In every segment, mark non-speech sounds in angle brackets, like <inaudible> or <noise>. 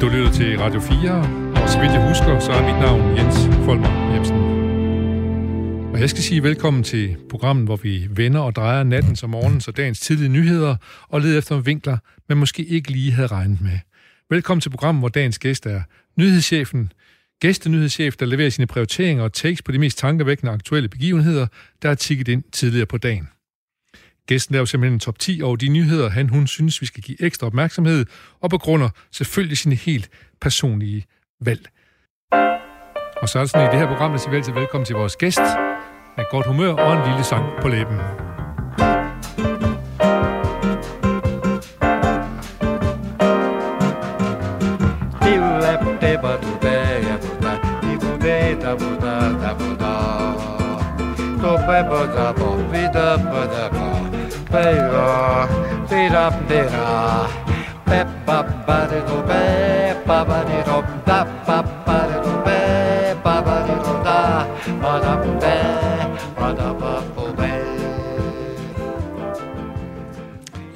Du lytter til Radio 4, og så vidt jeg husker, så er mit navn Jens Folmer Jensen. Og jeg skal sige velkommen til programmet, hvor vi vender og drejer natten som morgen, så dagens tidlige nyheder og leder efter vinkler, man måske ikke lige havde regnet med. Velkommen til programmet, hvor dagens gæst er nyhedschefen, gæstenyhedschef, der leverer sine prioriteringer og takes på de mest tankevækkende aktuelle begivenheder, der er tikket ind tidligere på dagen. Gæsten laver simpelthen en top 10 over de nyheder, han hun synes, vi skal give ekstra opmærksomhed, og begrunder selvfølgelig sine helt personlige valg. Og så er det sådan i det her program, at siger vel velkommen til vores gæst, med godt humør og en lille sang på læben.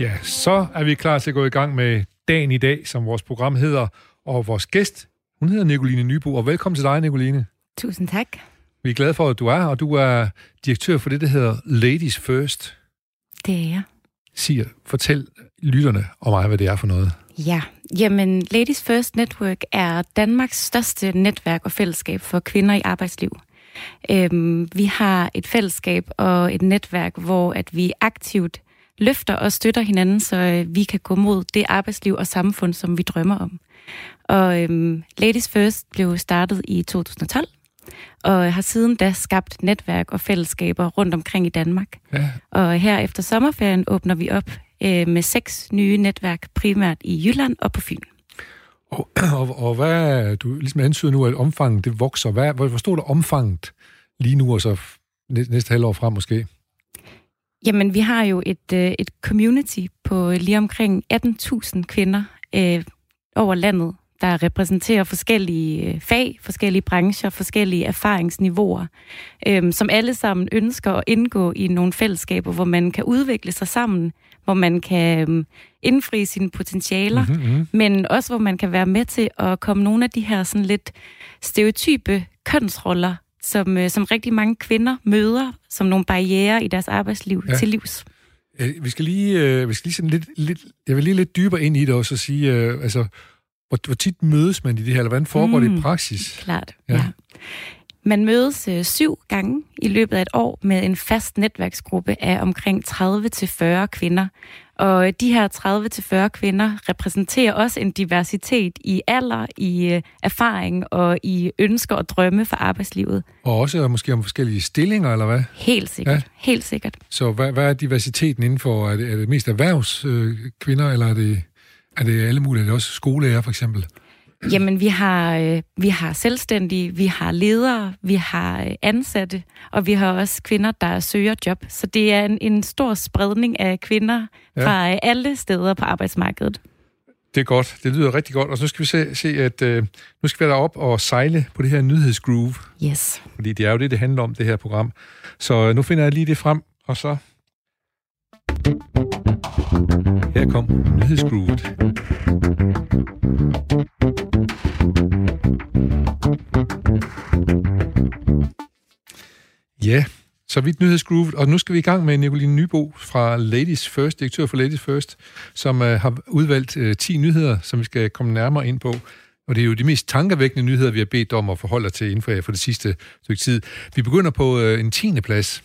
Ja, så er vi klar til at gå i gang med dagen i dag, som vores program hedder. Og vores gæst, hun hedder Nicoline Nybo, og velkommen til dig, Nicoline. Tusind tak. Vi er glade for, at du er, og du er direktør for det, der hedder Ladies First. Det er jeg. Siger, fortæl lytterne om mig, hvad det er for noget. Ja, jamen Ladies First Network er Danmarks største netværk og fællesskab for kvinder i arbejdsliv. Øhm, vi har et fællesskab og et netværk, hvor at vi aktivt løfter og støtter hinanden, så øh, vi kan gå mod det arbejdsliv og samfund, som vi drømmer om. Og øhm, Ladies First blev startet i 2012, og har siden da skabt netværk og fællesskaber rundt omkring i Danmark. Ja. Og her efter sommerferien åbner vi op øh, med seks nye netværk, primært i Jylland og på Fyn. Og, <clears throat> og, og hvad, du ligesom antyder nu, at omfanget det vokser. Hvad, hvor stort er omfanget lige nu, og så næste halvår frem måske? Jamen, vi har jo et, øh, et community på lige omkring 18.000 kvinder øh, over landet, der repræsenterer forskellige øh, fag, forskellige brancher, forskellige erfaringsniveauer, øh, som alle sammen ønsker at indgå i nogle fællesskaber, hvor man kan udvikle sig sammen, hvor man kan øh, indfri sine potentialer, mm-hmm. men også hvor man kan være med til at komme nogle af de her sådan lidt stereotype kønsroller som, øh, som rigtig mange kvinder møder som nogle barriere i deres arbejdsliv ja. til livs. Vi skal lige, øh, vi skal lige sådan lidt, lidt, jeg vil lige lidt dybere ind i det også og sige, øh, altså, hvor, hvor tit mødes man i det her, eller hvordan foregår mm, det i mm, praksis? Klart, ja. ja. Man mødes øh, syv gange i løbet af et år med en fast netværksgruppe af omkring 30-40 kvinder. Og de her 30-40 kvinder repræsenterer også en diversitet i alder, i øh, erfaring og i ønsker og drømme for arbejdslivet. Og også måske om forskellige stillinger, eller hvad? Helt sikkert, ja. helt sikkert. Så hvad, hvad er diversiteten indenfor? Er det, er det mest erhvervskvinder, øh, eller er det, er det alle mulige? Er det også skolelærer, for eksempel? Jamen, vi har, øh, vi har selvstændige, vi har ledere, vi har øh, ansatte, og vi har også kvinder, der søger job. Så det er en, en stor spredning af kvinder ja. fra øh, alle steder på arbejdsmarkedet. Det er godt. Det lyder rigtig godt. Og så skal vi se, se at øh, nu skal vi derop og sejle på det her nyhedsgroove. Yes. Fordi det er jo det, det handler om, det her program. Så øh, nu finder jeg lige det frem, og så... Her kom nyhedsgroovet. Ja, så vidt nyhedsgroovet. Og nu skal vi i gang med Nicoline Nybo fra Ladies First, direktør for Ladies First, som uh, har udvalgt uh, 10 nyheder, som vi skal komme nærmere ind på. Og det er jo de mest tankevækkende nyheder, vi har bedt om at forholde til inden for, for det sidste stykke tid. Vi begynder på uh, en tiende plads.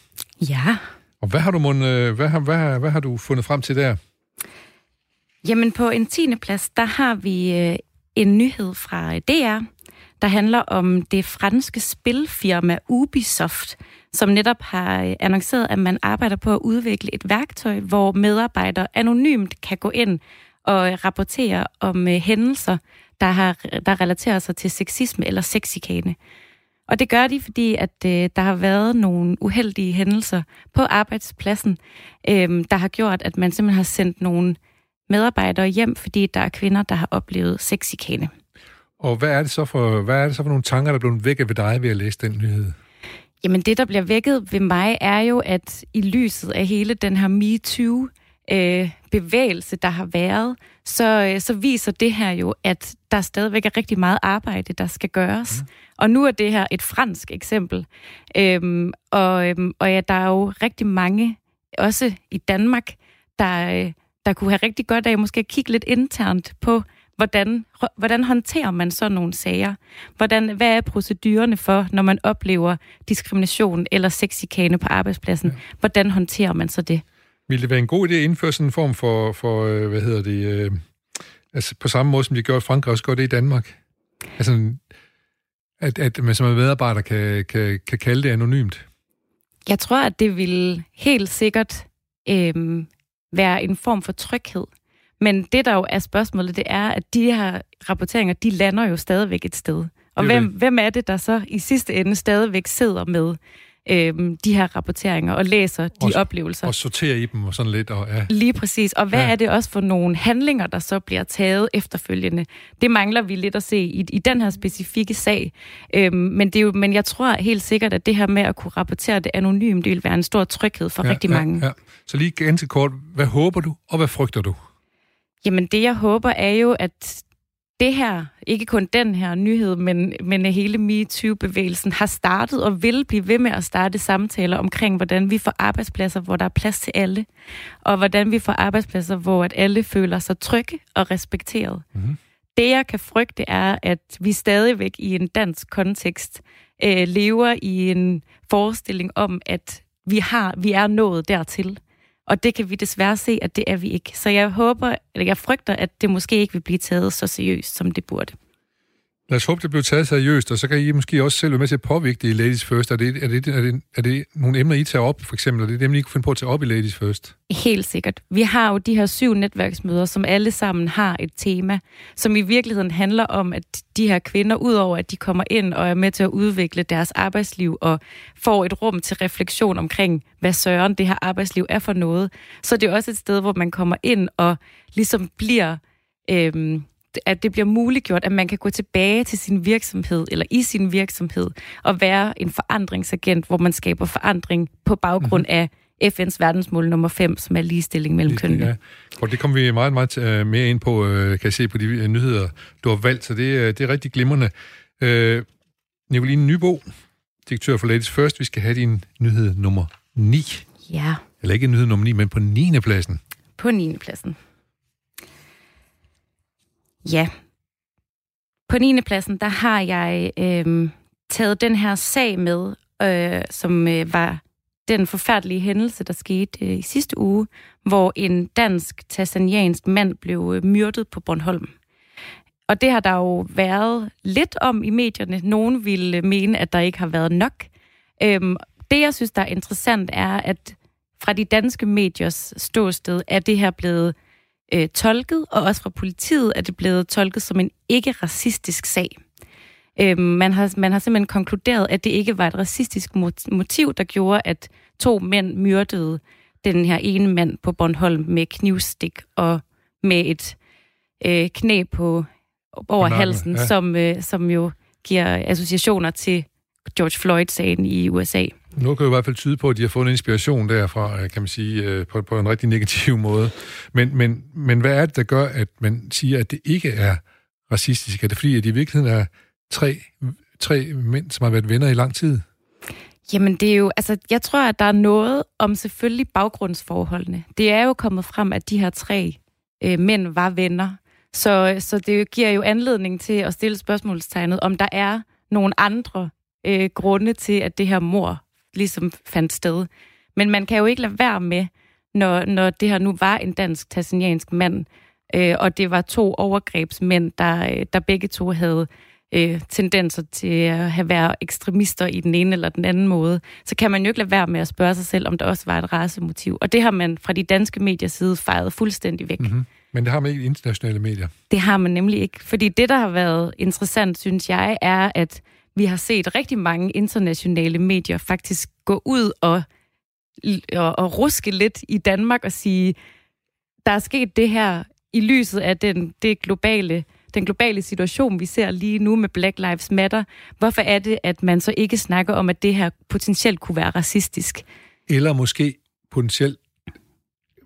Ja. Og hvad har du, mon, uh, hvad, har, hvad, hvad har du fundet frem til der? Jamen på en tiende plads, der har vi øh, en nyhed fra øh, DR, der handler om det franske spilfirma Ubisoft, som netop har øh, annonceret, at man arbejder på at udvikle et værktøj, hvor medarbejdere anonymt kan gå ind og rapportere om hændelser, der, har, der relaterer sig til sexisme eller sexikane. Og det gør de, fordi at øh, der har været nogle uheldige hændelser på arbejdspladsen, øh, der har gjort, at man simpelthen har sendt nogle medarbejdere hjem, fordi der er kvinder, der har oplevet sexikane. Og hvad er det så for, hvad er det så for nogle tanker, der er blevet vækket ved dig ved at læse den nyhed? Jamen det, der bliver vækket ved mig, er jo, at i lyset af hele den her MeToo øh, bevægelse, der har været, så, øh, så viser det her jo, at der stadigvæk er rigtig meget arbejde, der skal gøres. Mm. Og nu er det her et fransk eksempel. Øhm, og, øhm, og ja, der er jo rigtig mange, også i Danmark, der, øh, der kunne have rigtig godt af måske at kigge lidt internt på, hvordan, hvordan håndterer man sådan nogle sager? Hvordan, hvad er procedurerne for, når man oplever diskrimination eller sexikane på arbejdspladsen? Ja. Hvordan håndterer man så det? Vil det være en god idé at indføre sådan en form for, for øh, hvad hedder det, øh, altså på samme måde, som de gør i Frankrig, også gør det i Danmark? Altså, at, at man som medarbejder kan, kan, kan kalde det anonymt? Jeg tror, at det vil helt sikkert øh, være en form for tryghed. Men det, der jo er spørgsmålet, det er, at de her rapporteringer, de lander jo stadigvæk et sted. Og hvem, hvem er det, der så i sidste ende stadigvæk sidder med øh, de her rapporteringer og læser de og, oplevelser. Og sorterer i dem og sådan lidt. Og, ja. Lige præcis. Og hvad ja. er det også for nogle handlinger, der så bliver taget efterfølgende? Det mangler vi lidt at se i, i den her specifikke sag. Øh, men, det er jo, men jeg tror helt sikkert, at det her med at kunne rapportere det anonymt, det vil være en stor tryghed for ja, rigtig mange. Ja, ja. Så lige ganske kort, hvad håber du, og hvad frygter du? Jamen det, jeg håber, er jo, at det her, ikke kun den her nyhed, men, men hele MeToo-bevægelsen har startet og vil blive ved med at starte samtaler omkring, hvordan vi får arbejdspladser, hvor der er plads til alle, og hvordan vi får arbejdspladser, hvor at alle føler sig trygge og respekteret. Mm-hmm. Det, jeg kan frygte, er, at vi stadigvæk i en dansk kontekst øh, lever i en forestilling om, at vi har, vi er nået dertil. Og det kan vi desværre se, at det er vi ikke. Så jeg håber, eller jeg frygter, at det måske ikke vil blive taget så seriøst, som det burde. Lad os håbe, det bliver taget seriøst, og så kan I måske også selv være med til at påvirke det i Ladies First. Er det, er det, er det, er det nogle emner, I tager op, for eksempel? Er det dem, I kunne finde på at tage op i Ladies First? Helt sikkert. Vi har jo de her syv netværksmøder, som alle sammen har et tema, som i virkeligheden handler om, at de her kvinder, udover at de kommer ind og er med til at udvikle deres arbejdsliv og får et rum til refleksion omkring, hvad søren det her arbejdsliv er for noget, så det er også et sted, hvor man kommer ind og ligesom bliver... Øhm, at det bliver muliggjort, at man kan gå tilbage til sin virksomhed, eller i sin virksomhed, og være en forandringsagent, hvor man skaber forandring på baggrund mm-hmm. af FN's verdensmål nummer 5, som er ligestilling mellem kønnene. Ja. Og det kommer vi meget, meget uh, mere ind på, uh, kan jeg se på de uh, nyheder, du har valgt, så det, det er rigtig glimrende. Uh, Nicoline Nybo, direktør for Ladies First, vi skal have din nyhed nummer 9. Ja. Eller ikke nyhed nummer 9, men på 9. pladsen. På 9. pladsen. Ja. På 9. pladsen, der har jeg øh, taget den her sag med, øh, som øh, var den forfærdelige hændelse, der skete øh, i sidste uge, hvor en dansk-tasaniansk mand blev øh, myrdet på Bornholm. Og det har der jo været lidt om i medierne. Nogen ville øh, mene, at der ikke har været nok. Øhm, det, jeg synes, der er interessant, er, at fra de danske mediers ståsted er det her blevet øh, tolket, og også fra politiet er det blevet tolket som en ikke-racistisk sag. Øh, man, har, man har simpelthen konkluderet, at det ikke var et racistisk motiv, der gjorde, at to mænd myrdede den her ene mand på Bornholm med knivstik og med et øh, knæ på over halsen, ja. som, øh, som jo giver associationer til George Floyd-sagen i USA. Nu kan jo i hvert fald tyde på, at de har fået en inspiration derfra, øh, kan man sige, øh, på, på en rigtig negativ måde. Men, men, men hvad er det, der gør, at man siger, at det ikke er racistisk? Er det fordi, at de i virkeligheden er tre, tre mænd, som har været venner i lang tid? Jamen det er jo, altså jeg tror, at der er noget om selvfølgelig baggrundsforholdene. Det er jo kommet frem, at de her tre øh, mænd var venner. Så, så det giver jo anledning til at stille spørgsmålstegnet, om der er nogle andre øh, grunde til, at det her mor ligesom fandt sted. Men man kan jo ikke lade være med, når, når det her nu var en dansk-tanzaniansk mand, øh, og det var to overgrebsmænd, der, øh, der begge to havde øh, tendenser til at have været ekstremister i den ene eller den anden måde, så kan man jo ikke lade være med at spørge sig selv, om der også var et racemotiv. Og det har man fra de danske mediers side fejret fuldstændig væk. Mm-hmm. Men det har man ikke i internationale medier. Det har man nemlig ikke. Fordi det, der har været interessant, synes jeg, er, at vi har set rigtig mange internationale medier faktisk gå ud og, og, og ruske lidt i Danmark og sige, der er sket det her i lyset af den, det globale, den globale situation, vi ser lige nu med Black Lives Matter. Hvorfor er det, at man så ikke snakker om, at det her potentielt kunne være racistisk? Eller måske potentielt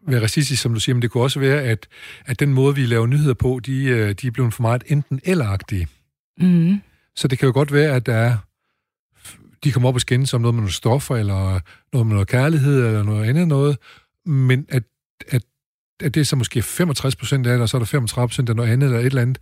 være racistisk, som du siger, men det kunne også være, at, at den måde, vi laver nyheder på, de, øh, de er blevet for meget enten eller Mm. Så det kan jo godt være, at der er, de kommer op og skændes som noget med nogle stoffer, eller noget med noget kærlighed, eller noget andet noget, men at, at, at det er så måske 65 procent af det, og så er der 35 procent af noget andet, eller et eller andet,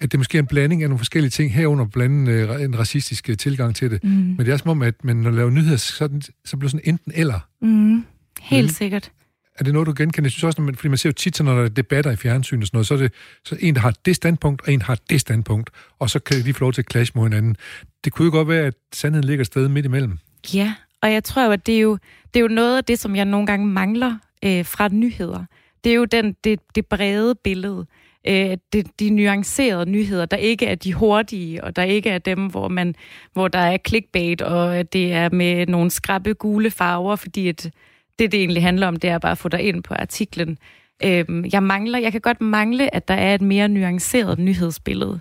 at det måske er en blanding af nogle forskellige ting, herunder blande øh, en racistisk øh, tilgang til det. Mm. Men det er som om, at man, når man laver nyheder, så, så bliver sådan enten eller. Mm. Helt Mm. sikkert. Er det noget, du genkender? Jeg synes også, når man, fordi man ser jo tit, når der er debatter i fjernsyn og sådan noget, så er det så en, der har det standpunkt, og en har det standpunkt, og så kan de få lov til at clash mod hinanden. Det kunne jo godt være, at sandheden ligger et sted midt imellem. Ja, og jeg tror jo, at det er jo, det er jo noget af det, som jeg nogle gange mangler øh, fra nyheder. Det er jo den, det, det brede billede. Øh, de nuancerede nyheder, der ikke er de hurtige, og der ikke er dem, hvor, man, hvor der er clickbait, og det er med nogle skrappe gule farver, fordi at det, det egentlig handler om, det er bare at få dig ind på artiklen. Øh, jeg mangler, jeg kan godt mangle, at der er et mere nuanceret nyhedsbillede.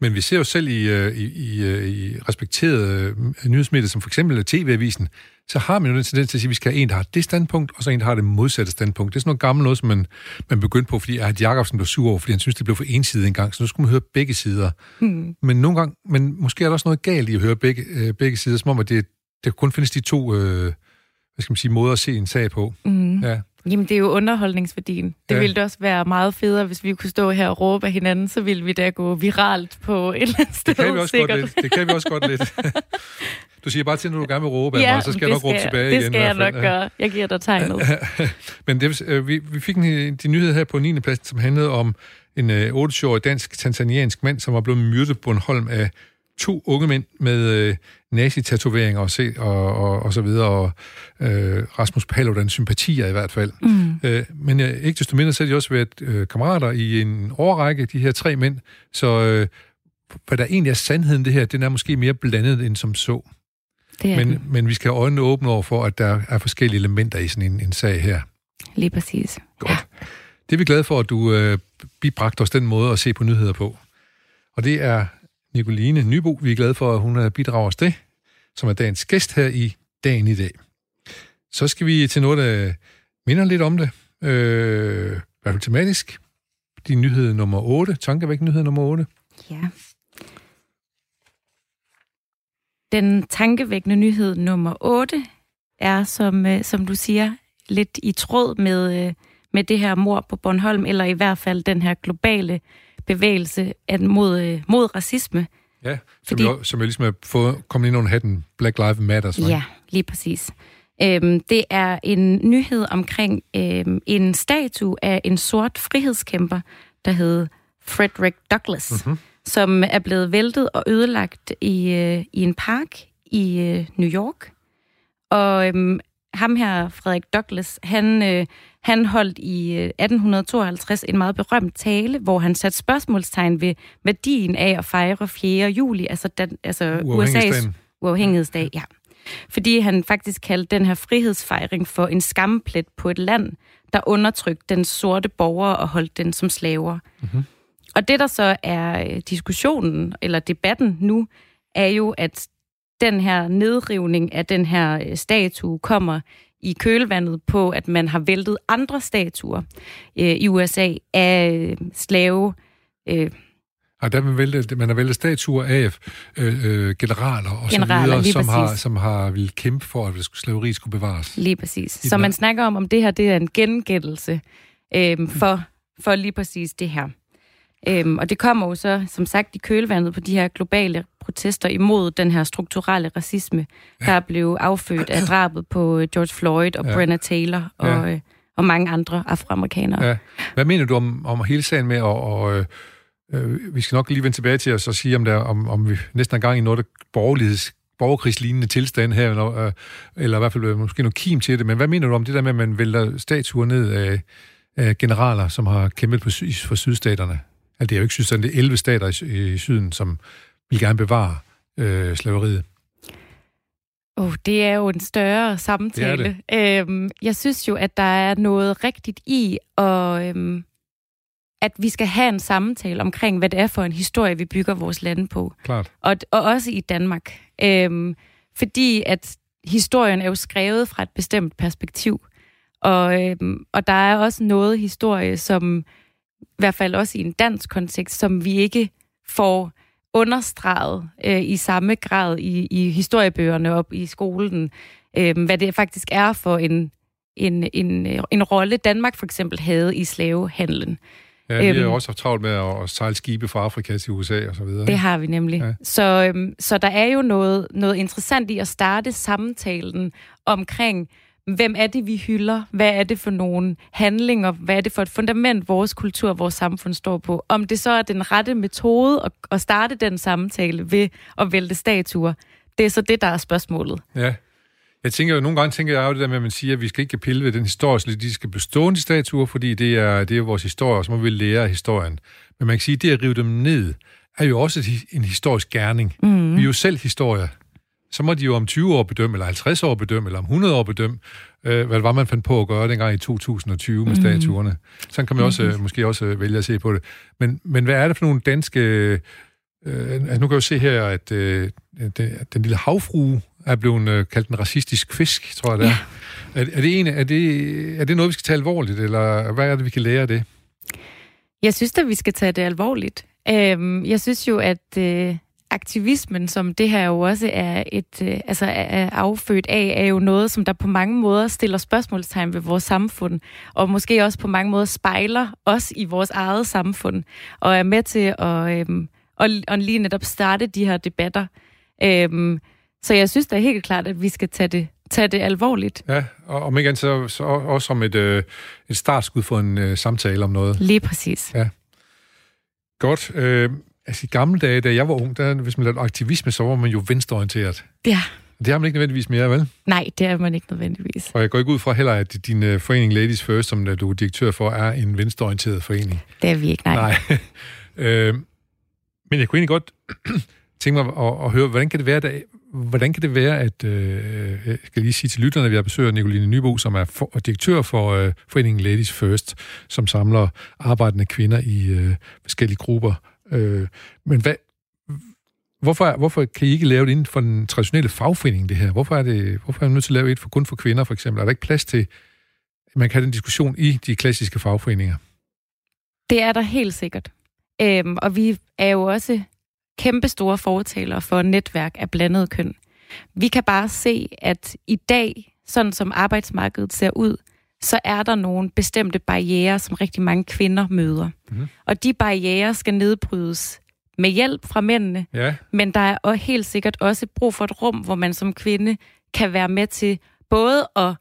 Men vi ser jo selv i, øh, i, i, øh, i respekterede øh, nyhedsmedier, som for eksempel TV-avisen, så har man jo den tendens til at sige, at vi skal have en, der har det standpunkt, og så en, der har det modsatte standpunkt. Det er sådan noget gammelt noget, som man, man begyndte på, fordi at Jacobsen blev sur over, fordi han synes, det blev for ensidigt engang, så nu skulle man høre begge sider. Hmm. Men nogle gange, men måske er der også noget galt i at høre begge, øh, begge sider, som om, at det, det kun findes de to øh, hvad skal man sige, måder at se en sag på. Mm. Ja. Jamen, det er jo underholdningsværdien. Det Ja. ja. ville da også være meget federe, hvis vi kunne stå her og råbe af hinanden, så ville vi da gå viralt på et eller andet sted. Det kan vi også sikkert. godt lidt. Det kan vi også godt lidt. <laughs> Du siger bare til, når du gerne vil råbe af Ja, mig, så skal jeg det nok råbe skal, tilbage det igen. skal i jeg nok fald. gøre. Jeg giver dig tegnet. <laughs> Men det, øh, vi, vi fik en, de nyheder her på 9. pladsen, som handlede om en øh, 28-årig dansk-tanzaniansk mand, som var blevet myrdet på Bornholm af to unge mænd med øh, nazi-tatoveringer og, se, og, og, og så videre, og øh, Rasmus Paludans sympatier i hvert fald. Mm. Øh, men øh, ikke desto mindre, så har de også været øh, kammerater i en årrække, de her tre mænd, så øh, hvad der egentlig er sandheden det her, den er måske mere blandet end som så. Det er Men, men, men vi skal have øjnene åbne over for, at der er forskellige elementer i sådan en, en sag her. lige præcis. Godt. Det er vi glade for, at du øh, bibragte os den måde at se på nyheder på. Og det er Nicoline Nybo, vi er glade for, at hun øh, bidrager os det, som er dagens gæst her i Dagen i dag. Så skal vi til noget, der minder lidt om det, øh, i hvert fald tematisk. Din nyhed nummer 8, tankevæk nyhed nummer 8. Ja. Den tankevækkende nyhed nummer 8 er, som, øh, som du siger, lidt i tråd med, øh, med det her mor på Bornholm, eller i hvert fald den her globale bevægelse at mod, øh, mod racisme. Ja, som, Fordi- jo, som jo ligesom er fået, kommet ind under hatten Black Lives Matter. Så, Ja, lige præcis. Øhm, det er en nyhed omkring øhm, en statue af en sort frihedskæmper, der hed Frederick Douglass, Mhm. mm-hmm. som er blevet væltet og ødelagt i, øh, i en park i øh, New York. Og øhm, ham her, Frederik Douglass, han, øh, han holdt i øh, 1852 en meget berømt tale, hvor han satte spørgsmålstegn ved værdien af at fejre 4. juli, altså, dan, altså USA's uafhængighedsdag. Ja. Fordi han faktisk kaldte den her frihedsfejring for en skamplet på et land, der undertrykte den sorte borgere og holdt den som slaver. Mm-hmm. Og det, der så er øh, diskussionen, eller debatten nu, er jo, at den her nedrivning af den her øh, statue kommer i kølvandet på, at man har væltet andre statuer øh, i USA af øh, slave... Øh, Og der man, væltet, man har væltet statuer af øh, øh, generaler og Generaler, så videre, som har, som har ville kæmpe for, at slaveri skulle bevares. Lige præcis. Så man snakker om, om det her det er en gengældelse øhm, for, for lige præcis det her. Øhm, og det kommer jo så, som sagt, i kølvandet på de her globale protester imod den her strukturelle racisme, ja. der blev affødt af drabet på øh, George Floyd og Ja. Breonna Taylor og, Ja. øh, og mange andre afroamerikanere. Ja. Hvad mener du om, om hele sagen med, og, og øh, øh, vi skal nok lige vende tilbage til os og sige, om, der, om, om vi næsten er gang i noget, der borgerligheds, borgerkrigslignende tilstand her, eller, eller i hvert fald måske noget kim til det, men hvad mener du om det der med, at man vælter statuer ned af, af generaler, som har kæmpet på, for sydstaterne? Altså, det er jo ikke sydstaten, det er 11 stater i, i syden, som vil gerne bevare øh, slaveriet. Oh, det er jo en større samtale. Det øhm, jeg synes jo, at der er noget rigtigt i, og øhm, at vi skal have en samtale omkring, hvad det er for en historie, vi bygger vores lande på. Klart. Og, og også i Danmark. Øhm, fordi at historien er jo skrevet fra et bestemt perspektiv. Og, øhm, og der er også noget historie, som i hvert fald også i en dansk kontekst, som vi ikke får understreget øh, i samme grad i, i historiebøgerne op i skolen, øh, hvad det faktisk er for en, en, en, en rolle, Danmark for eksempel havde i slavehandlen. Ja, vi har øhm, også haft travlt med at sejle skibe fra Afrika til USA og så videre. Det har vi nemlig. Ja. Så, øhm, så der er jo noget, noget interessant i at starte samtalen omkring, hvem er det, vi hylder? Hvad er det for nogle handlinger? Hvad er det for et fundament, vores kultur og vores samfund står på? Om det så er den rette metode at, at starte den samtale ved at vælte statuer, det er så det, der er spørgsmålet. Ja. Jeg tænker jo, nogle gange tænker jeg jo det der med, at man siger, at vi skal ikke pille ved den historiske, de skal bestå de statuer, fordi det er, det er vores historie, og så må vi lære af historien. Men man kan sige, at det at rive dem ned, er jo også en historisk gerning. Mm. Vi er jo selv historie så må de jo om 20 år bedømme, eller 50 år bedømme, eller om 100 år bedømme, øh, hvad det var, man fandt på at gøre dengang i 2020 med mm. statuerne. Sådan kan man også, mm. måske også øh, vælge at se på det. Men, men hvad er det for nogle danske... Øh, altså nu kan jeg jo se her, at øh, den, den lille havfrue er blevet øh, kaldt en racistisk fisk, tror jeg det er. Ja. Er, er, det en, er, det, er det noget, vi skal tage alvorligt, eller hvad er det, vi kan lære af det? Jeg synes at vi skal tage det alvorligt. Øhm, jeg synes jo, at... Øh aktivismen, som det her jo også er et øh, altså er affødt af, er jo noget, som der på mange måder stiller spørgsmålstegn ved vores samfund, og måske også på mange måder spejler os i vores eget samfund, og er med til at, øhm, at, at lige netop starte de her debatter. Øhm, så jeg synes da helt klart, at vi skal tage det, tage det alvorligt. Ja, og om ikke andet så, så også som et, øh, et startskud for en øh, samtale om noget. Lige præcis. Ja. Godt. Øh, Altså i gamle dage, da jeg var ung, der, hvis man lavede aktivisme, så var man jo venstreorienteret. Ja. Det har man ikke nødvendigvis mere, vel? Nej, det er man ikke nødvendigvis. Og jeg går ikke ud fra heller, at din uh, forening Ladies First, som du er direktør for, er en venstreorienteret forening. Det er vi ikke, nej. nej. <laughs> øh, men jeg kunne egentlig godt <clears throat> tænke mig at, at høre, hvordan kan det være, der, hvordan kan det være, at, øh, jeg skal lige sige til lytterne, at vi har besøgt Nicoline Nybo, som er for, direktør for øh, foreningen Ladies First, som samler arbejdende kvinder i øh, forskellige grupper Øh, men hvad, hvorfor, hvorfor kan I ikke lave det inden for den traditionelle fagforening, det her? Hvorfor er, det, hvorfor er man nødt til at lave et for, kun for kvinder, for eksempel? Er der ikke plads til, at man kan have den diskussion i de klassiske fagforeninger? Det er der helt sikkert. Øhm, og vi er jo også kæmpe store fortalere for netværk af blandet køn. Vi kan bare se, at i dag, sådan som arbejdsmarkedet ser ud, så er der nogle bestemte barriere, som rigtig mange kvinder møder. Mm. Og de barriere skal nedbrydes med hjælp fra mændene, ja. men der er også helt sikkert også brug for et rum, hvor man som kvinde kan være med til både at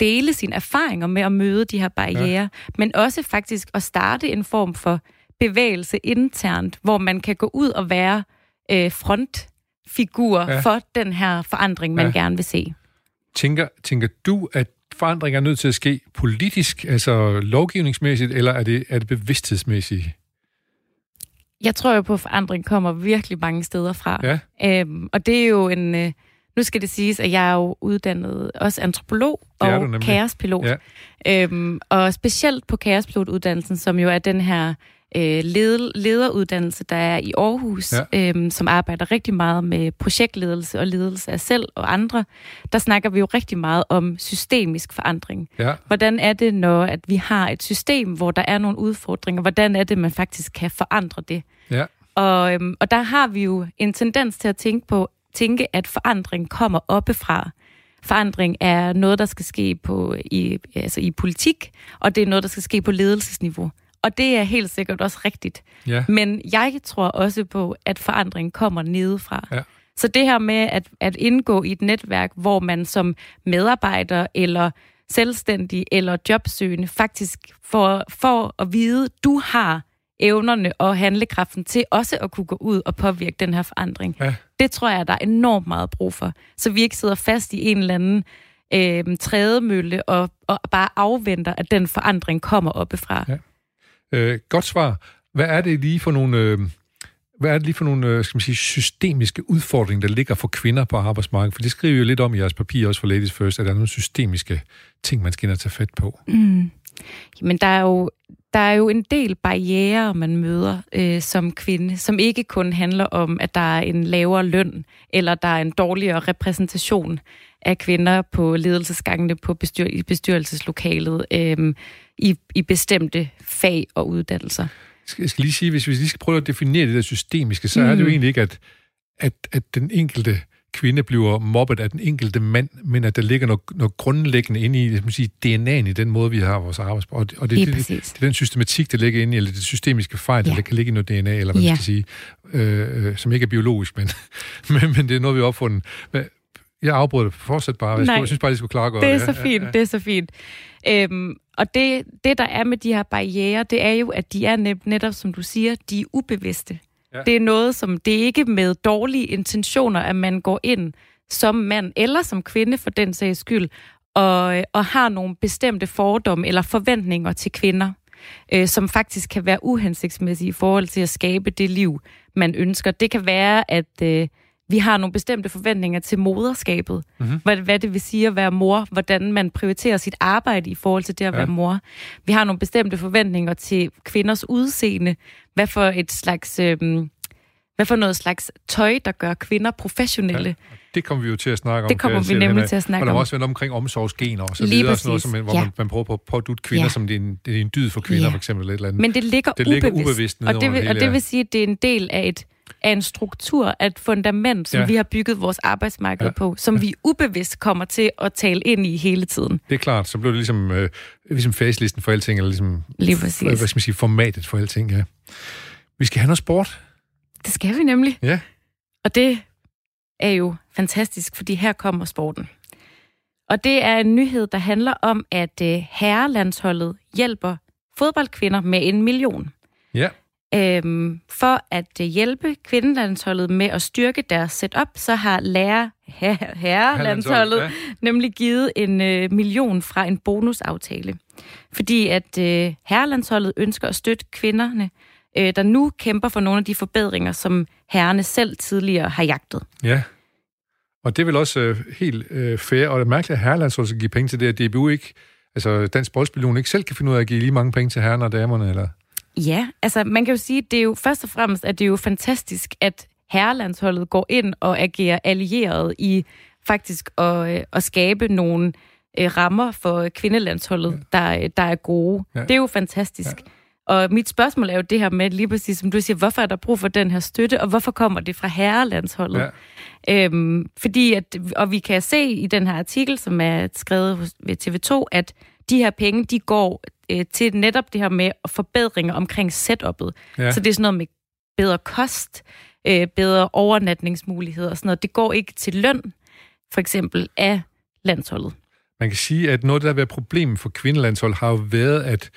dele sine erfaringer med at møde de her barriere, ja. men også faktisk at starte en form for bevægelse internt, hvor man kan gå ud og være øh, frontfigur ja. for den her forandring, man ja. gerne vil se. Tænker, tænker du, at forandring er nødt til at ske politisk, altså lovgivningsmæssigt, eller er det, er det bevidsthedsmæssigt? Jeg tror jo på, at forandring kommer virkelig mange steder fra. Ja. Øhm, og det er jo en... Øh, nu skal det siges, at jeg er jo uddannet også antropolog og kaospilot. Ja. Øhm, og specielt på kaospilotuddannelsen, som jo er den her øh, led, lederuddannelse, der er i Aarhus, ja. øhm, som arbejder rigtig meget med projektledelse og ledelse af selv og andre. Der snakker vi jo rigtig meget om systemisk forandring. Ja. Hvordan er det, når at vi har et system, hvor der er nogle udfordringer? Hvordan er det, man faktisk kan forandre det? Ja. Og, øhm, og der har vi jo en tendens til at tænke på, tænke, at forandring kommer oppefra. Forandring er noget, der skal ske på i, altså i politik, og det er noget, der skal ske på ledelsesniveau. Og det er helt sikkert også rigtigt. Ja. Men jeg tror også på, at forandring kommer nedefra. Ja. Så det her med at, at indgå i et netværk, hvor man som medarbejder eller selvstændig eller jobsøgende faktisk får, får at vide, du har evnerne og handlekraften til også at kunne gå ud og påvirke den her forandring. Ja. Det tror jeg, der er enormt meget brug for. Så vi ikke sidder fast i en eller anden øh, trædemølle og, og bare afventer, at den forandring kommer oppefra. Ja. Øh, godt svar. Hvad er det lige for nogle... Øh, hvad er det lige for nogle øh, skal man sige, systemiske udfordringer, der ligger for kvinder på arbejdsmarkedet? For det skriver jo lidt om i jeres papir, også for Ladies First, at der er nogle systemiske ting, man skal ind og tage fat på. Mm. Jamen, der er jo, der er jo en del barriere, man møder øh, som kvinde, som ikke kun handler om, at der er en lavere løn, eller der er en dårligere repræsentation af kvinder på ledelsesgangene på bestyr, i bestyrelseslokalet øh, i, i bestemte fag og uddannelser. Jeg skal lige sige, hvis vi lige skal prøve at definere det der systemiske, så mm. er det jo mm. egentlig ikke, at, at, at den enkelte kvinde bliver mobbet af den enkelte mand, men at der ligger noget, noget grundlæggende inde i sige, DNA'en i den måde, vi har vores arbejdsplads. Og, og det, det, det, det er den systematik, der ligger inde i, eller det systemiske fejl, ja. der kan ligge i noget DNA, eller hvad ja. man skal sige, øh, øh, som ikke er biologisk, men, <laughs> men, men det er noget, vi har opfundet. Men jeg afbryder det. Fortsæt bare. Jeg, Nej, jeg synes bare, det skulle klargøre det. er så fint, ja, ja. det er så fint. Øhm, og det, det, der er med de her barriere, det er jo, at de er netop, som du siger, de er ubevidste. Ja. Det er noget, som det er ikke med dårlige intentioner, at man går ind som mand eller som kvinde for den sags skyld, og, og har nogle bestemte fordomme eller forventninger til kvinder, øh, som faktisk kan være uhensigtsmæssige i forhold til at skabe det liv, man ønsker. Det kan være, at øh, vi har nogle bestemte forventninger til moderskabet. Mm-hmm. Hvad, hvad det vil sige at være mor, hvordan man prioriterer sit arbejde i forhold til det at ja. være mor. Vi har nogle bestemte forventninger til kvinders udseende. Hvad for et slags... Øh, hvad for noget slags tøj, der gør kvinder professionelle. Ja, det kommer vi jo til at snakke om. Det kommer vi nemlig til at snakke om. Og der har også været omkring omsorgsgener og så Lige videre, sådan noget, som, hvor ja. man, man prøver på at pådute kvinder, ja. som det er, en, det er en dyd for kvinder, ja. for eksempel. Eller et eller andet. Men det ligger det ubevidst. Ligger ubevidst og, det vil, og det vil sige, at det er en del af et af en struktur, af et fundament, som ja. vi har bygget vores arbejdsmarked ja. på, som ja. vi ubevidst kommer til at tale ind i hele tiden. Det er klart, så blev det ligesom, øh, ligesom facelisten for alting, eller ligesom Lige præcis. Hvad skal man sige, formatet for alting, ja. Vi skal have noget sport. Det skal vi nemlig. Ja. Og det er jo fantastisk, fordi her kommer sporten. Og det er en nyhed, der handler om, at øh, herrelandsholdet hjælper fodboldkvinder med en million. Ja. Øhm, for at øh, hjælpe kvindelandsholdet med at styrke deres setup, så har lærer <laughs> herrelandsholdet ja. nemlig givet en øh, million fra en bonusaftale. Fordi at øh, herrelandsholdet ønsker at støtte kvinderne, øh, der nu kæmper for nogle af de forbedringer, som herrerne selv tidligere har jagtet. Ja, og det er vel også øh, helt øh, fair, og det er mærkeligt, at herrelandsholdet skal give penge til det, at DBU ikke, altså Dansk Boldspillion ikke selv kan finde ud af at give lige mange penge til herrerne og damerne, eller? Ja, altså man kan jo sige, det er jo først og fremmest, at det er jo fantastisk, at herrelandsholdet går ind og agerer allieret i faktisk at, øh, at skabe nogle øh, rammer for kvindelandsholdet, ja. der, der er gode. Ja. Det er jo fantastisk. Ja. Og mit spørgsmål er jo det her med, lige præcis som du siger, hvorfor er der brug for den her støtte, og hvorfor kommer det fra herrelandsholdet? Ja. Øhm, fordi, at, og vi kan se i den her artikel, som er skrevet ved TV2, at de her penge, de går øh, til netop det her med forbedringer omkring setup'et. Ja. Så det er sådan noget med bedre kost, øh, bedre overnatningsmuligheder og sådan noget. Det går ikke til løn, for eksempel, af landsholdet. Man kan sige, at noget, der har været problemet for kvindelandshold, har jo været, at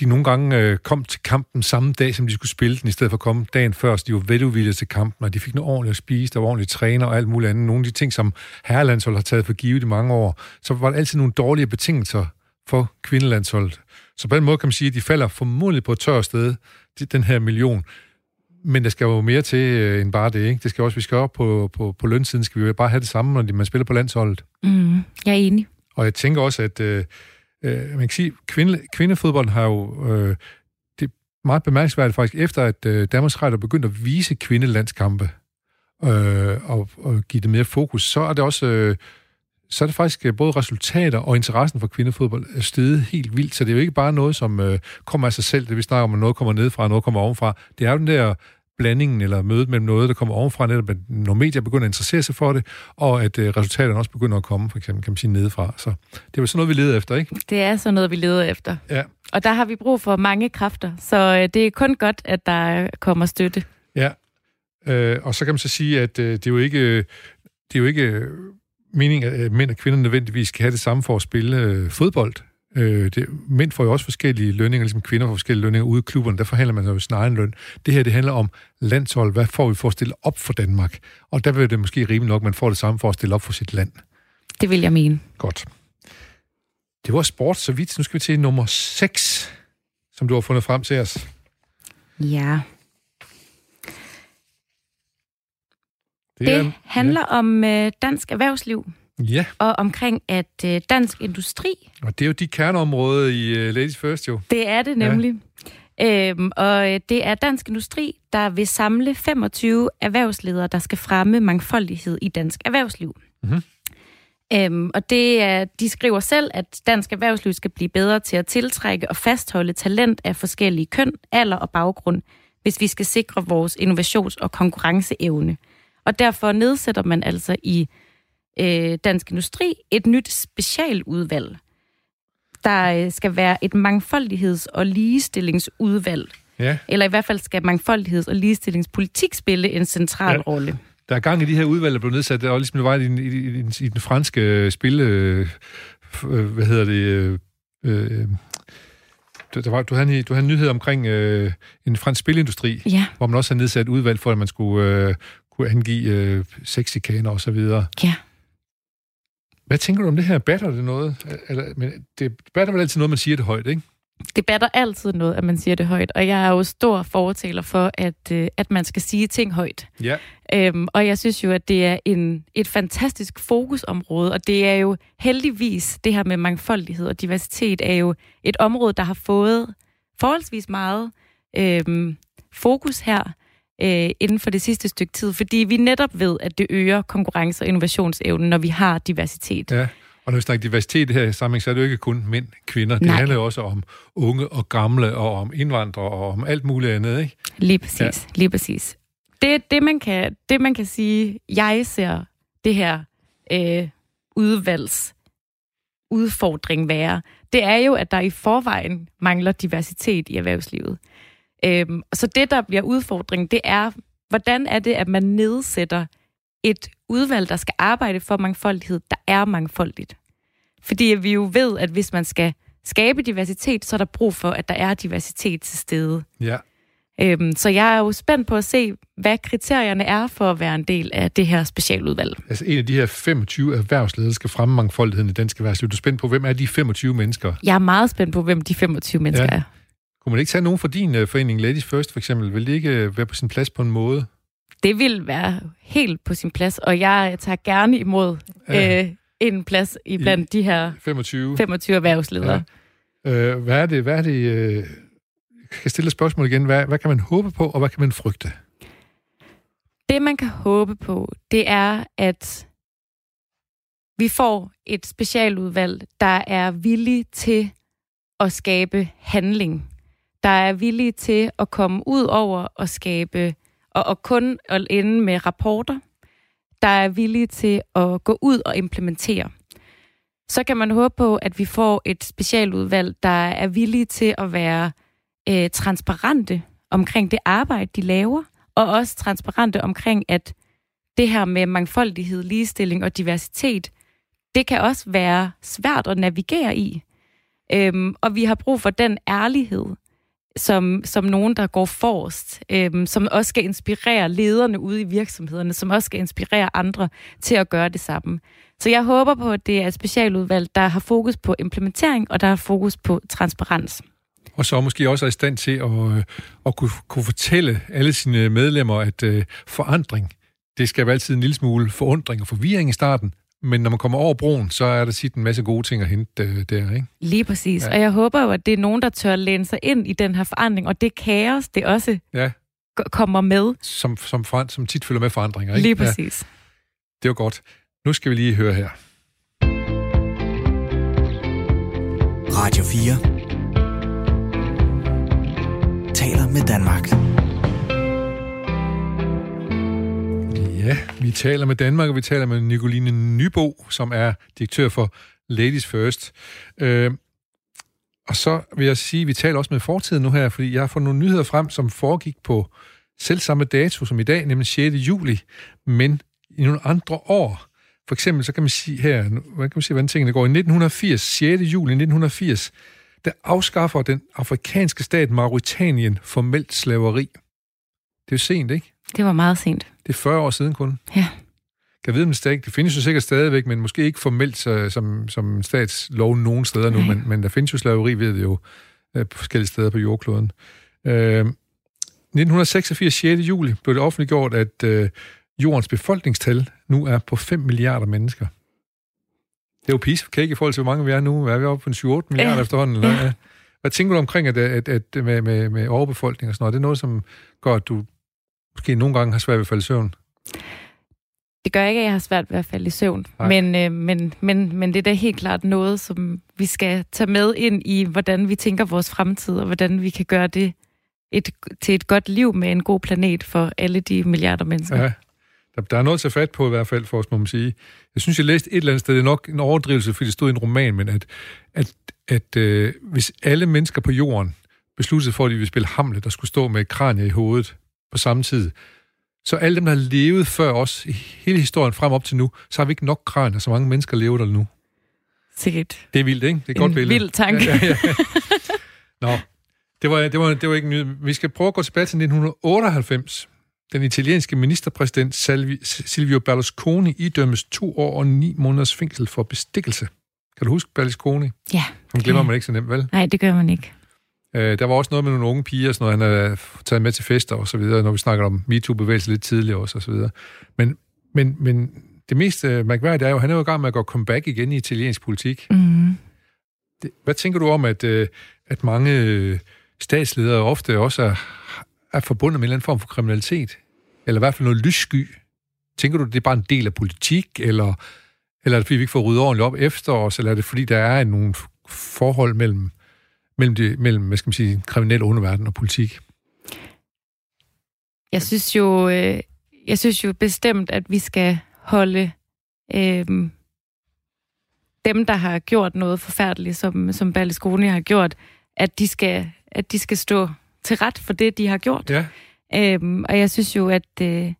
de nogle gange øh, kom til kampen samme dag, som de skulle spille den, i stedet for at komme dagen før, så de var veludvildet til kampen, og de fik noget ordentligt at spise, der var ordentligt træner og alt muligt andet. Nogle af de ting, som herrelandshold har taget for givet i mange år, så var der altid nogle dårlige betingelser for kvindelandsholdet. Så på den måde kan man sige, at de falder formodentlig på et tørt sted, den her million. Men der skal jo mere til øh, end bare det, ikke? Det skal også, vi skal op på, på, på lønsiden, skal vi jo bare have det samme, når man spiller på landsholdet. Mm, jeg er enig. Og jeg tænker også, at øh, øh, man kan sige, kvinde, kvindefodbold har jo... Øh, det er meget bemærkelsesværdigt faktisk, efter at øh, Danmarks Radio begyndte at vise kvindelandskampe øh, og, og give det mere fokus, så er det også... Øh, så er det faktisk øh, både resultater og interessen for kvindefodbold er steget helt vildt. Så det er jo ikke bare noget, som øh, kommer af sig selv, det vi snakker om, at noget kommer nedefra, noget kommer ovenfra. Det er jo den der blandingen eller mødet mellem noget, der kommer ovenfra, netop når medier begynder at interessere sig for det, og at øh, resultaterne også begynder at komme, for eksempel, kan man sige, nedefra. Så det er jo sådan noget, vi leder efter, ikke? Det er sådan noget, vi leder efter. Ja. Og der har vi brug for mange kræfter, så øh, det er kun godt, at der kommer støtte. Ja, øh, og så kan man så sige, at øh, det er jo ikke, det er jo ikke øh, meningen, at mænd og kvinder nødvendigvis skal have det samme for at spille øh, fodbold. Øh, det, mænd får jo også forskellige lønninger, ligesom kvinder får forskellige lønninger ude i klubberne. Der forhandler man jo sin egen løn. Det her, det handler om landshold. Hvad får vi for at stille op for Danmark? Og der vil det måske rimeligt nok, at man får det samme for at stille op for sit land. Det vil jeg mene. Godt. Det var sport så vidt. Nu skal vi til nummer 6, som du har fundet frem til os. Ja. Det, det er, handler ja. om øh, dansk erhvervsliv. Ja. Og omkring, at øh, dansk industri... Og det er jo de kerneområder i øh, Ladies First, jo. Det er det nemlig. Ja. Øhm, og øh, det er Dansk Industri, der vil samle 25 erhvervsledere, der skal fremme mangfoldighed i dansk erhvervsliv. Mm-hmm. Øhm, og det er, de skriver selv, at dansk erhvervsliv skal blive bedre til at tiltrække og fastholde talent af forskellige køn, alder og baggrund, hvis vi skal sikre vores innovations- og konkurrenceevne. Og derfor nedsætter man altså i øh, Dansk Industri et nyt specialudvalg, der øh, skal være et mangfoldigheds- og ligestillingsudvalg. Ja. Eller i hvert fald skal mangfoldigheds- og ligestillingspolitik spille en central ja. rolle. Der er gang i de her udvalg, der blev nedsat, og ligesom det var i, i, i, i den franske øh, spil, øh, øh, hvad hedder det, øh, øh, der var, du, havde en, du havde en nyhed omkring øh, en fransk spilindustri, ja. hvor man også har nedsat udvalg for, at man skulle øh, kunne angive øh, sexikaner og så videre. Ja. Hvad tænker du om det her? Batter det noget? Eller, men det batter vel altid noget, man siger det højt, ikke? Det batter altid noget, at man siger det højt, og jeg er jo stor fortaler for, at, øh, at man skal sige ting højt. Ja. Øhm, og jeg synes jo, at det er en, et fantastisk fokusområde, og det er jo heldigvis, det her med mangfoldighed og diversitet, er jo et område, der har fået forholdsvis meget øhm, fokus her øh, inden for det sidste stykke tid, fordi vi netop ved, at det øger konkurrence- og innovationsevnen, når vi har diversitet. Ja. Og når vi snakker diversitet i det her sammenhæng, så er det jo ikke kun mænd, kvinder. Det Nej. handler jo også om unge og gamle, og om indvandrere, og om alt muligt andet, ikke? Lige præcis, ja. lige præcis. Det, det, man kan, det, man kan sige, jeg ser det her øh, udvalgs udfordring være, det er jo, at der i forvejen mangler diversitet i erhvervslivet. Øhm, så det, der bliver udfordringen, det er, hvordan er det, at man nedsætter et udvalg, der skal arbejde for mangfoldighed, der er mangfoldigt. Fordi vi jo ved, at hvis man skal skabe diversitet, så er der brug for, at der er diversitet til stede. Ja. Øhm, så jeg er jo spændt på at se, hvad kriterierne er for at være en del af det her specialudvalg. Altså en af de her 25 erhvervsledere, der skal fremme mangfoldigheden i dansk erhvervsliv. Du er spændt på, hvem er de 25 mennesker? Jeg er meget spændt på, hvem de 25 mennesker Ja. er. Kunne man ikke tage nogen fra din uh, forening, Ladies First for eksempel? Vil det ikke uh, være på sin plads på en måde? Det vil være helt på sin plads, og jeg tager gerne imod Ja. øh, en plads i blandt de her 25? 25 erhvervsledere. Ja. Uh, hvad er det? Hvad er det uh, jeg kan stille et spørgsmål igen. Hvad, hvad kan man håbe på, og hvad kan man frygte? Det, man kan håbe på, det er, at vi får et specialudvalg, der er villig til at skabe handling. Der er villige til at komme ud over og skabe, og, og kun at ende med rapporter. Der er villige til at gå ud og implementere. Så kan man håbe på, at vi får et specialudvalg, der er villige til at være øh, transparente omkring det arbejde, de laver, og også transparente omkring, at det her med mangfoldighed, ligestilling og diversitet, det kan også være svært at navigere i. Øhm, og vi har brug for den ærlighed, som, som nogen, der går forrest, øhm, som også skal inspirere lederne ude i virksomhederne, som også skal inspirere andre til at gøre det samme. Så jeg håber på, at det er et specialudvalg, der har fokus på implementering, og der har fokus på transparens. Og så måske også er i stand til at, øh, at kunne, kunne fortælle alle sine medlemmer, at uh, forandring, det skal være altid en lille smule forundring og forvirring i starten, men når man kommer over broen, så er der tit en masse gode ting at hente uh, der, ikke? Lige præcis. Ja. Og jeg håber jo, at det er nogen, der tør læne sig ind i den her forandring, og det kaos, det også Ja, kommer med. som, som, for, som tit følger med forandringer, ikke? Lige præcis. Ja, det er jo godt. Nu skal vi lige høre her. Radio 4 taler med Danmark. Ja, vi taler med Danmark, og vi taler med Nicoline Nybo, som er direktør for Ladies First. Øh, og så vil jeg sige, at vi taler også med fortiden nu her, fordi jeg har fået nogle nyheder frem, som foregik på selv samme dato som i dag, nemlig 6. juli, men i nogle andre år. For eksempel, så kan man sige her, hvad kan man sige, hvordan tingene går. I 1980, 6. juli 1980, der afskaffer den afrikanske stat Mauritanien formelt slaveri. Det er jo sent, ikke? Det var meget sent. Det er 40 år siden kun. Ja. Kan vide, om det, stadig, det findes jo sikkert stadigvæk, men måske ikke formelt så, som, som statslov nogen steder nu, Nej. men, men der findes jo slaveri, ved vi jo, øh, på forskellige steder på jordkloden. Øh, 1986, 6. juli, blev det offentliggjort, at øh, jordens befolkningstal nu er på 5 milliarder mennesker. Det er jo cake i forhold til, hvor mange vi er nu. Er vi oppe på en 7-8 milliarder Ja. efterhånden? Eller? Ja. Hvad tænker du omkring at, at, at med, med, med overbefolkning og sådan noget? Er det noget, som gør, at du måske nogle gange har svært ved at falde i søvn? Det gør ikke, at jeg har svært ved at falde i søvn. Men, øh, men, men, men det er da helt klart noget, som vi skal tage med ind i, hvordan vi tænker vores fremtid, og hvordan vi kan gøre det et, til et godt liv med en god planet for alle de milliarder mennesker. Ja, der, der er noget at tage fat på i hvert fald for os, må man sige. Jeg synes, jeg læste et eller andet sted, det er nok en overdrivelse, fordi det stod i en roman, men at, at, at øh, hvis alle mennesker på jorden besluttede for, at de ville spille Hamlet, der skulle stå med kranie i hovedet på samme tid, så alle dem, der har levet før os, i hele historien frem op til nu, så har vi ikke nok kranier, så mange mennesker lever der nu. Sikkert. Det er vildt, ikke? Det er et godt En billede. vild tanke. Ja, ja, ja. Nå, det var, det, var, det var ikke nyt. Vi skal prøve at gå tilbage til 1998. Den italienske ministerpræsident Salvi, Silvio Berlusconi idømmes to år og ni måneders fængsel for bestikkelse. Kan du huske Berlusconi? Ja. Hun glemmer man ikke så nemt, vel? Nej, det gør man ikke. Øh, der var også noget med nogle unge piger, sådan noget, han har taget med til fester og så videre, når vi snakker om MeToo-bevægelse lidt tidligere også, og så videre. Men, men, men det mest øh, mærkværdige er jo, han er jo i gang med at gå comeback igen i italiensk politik. Mm. Det, hvad tænker du om, at, øh, at mange øh, statsledere ofte også er, er forbundet med en eller anden form for kriminalitet? Eller i hvert fald noget lyssky? Tænker du, det er bare en del af politik, eller, eller er det fordi, vi ikke får ryddet ordentligt op efter os, eller er det fordi, der er nogle forhold mellem, mellem, det, mellem hvad skal man sige, kriminel underverden og politik? Jeg synes jo, øh, jeg synes jo bestemt, at vi skal holde øh, dem, der har gjort noget forfærdeligt, som, som Berlusconi har gjort, at de skal, at de skal stå til ret for det, de har gjort. Ja. Øhm, og jeg synes jo, at, øh,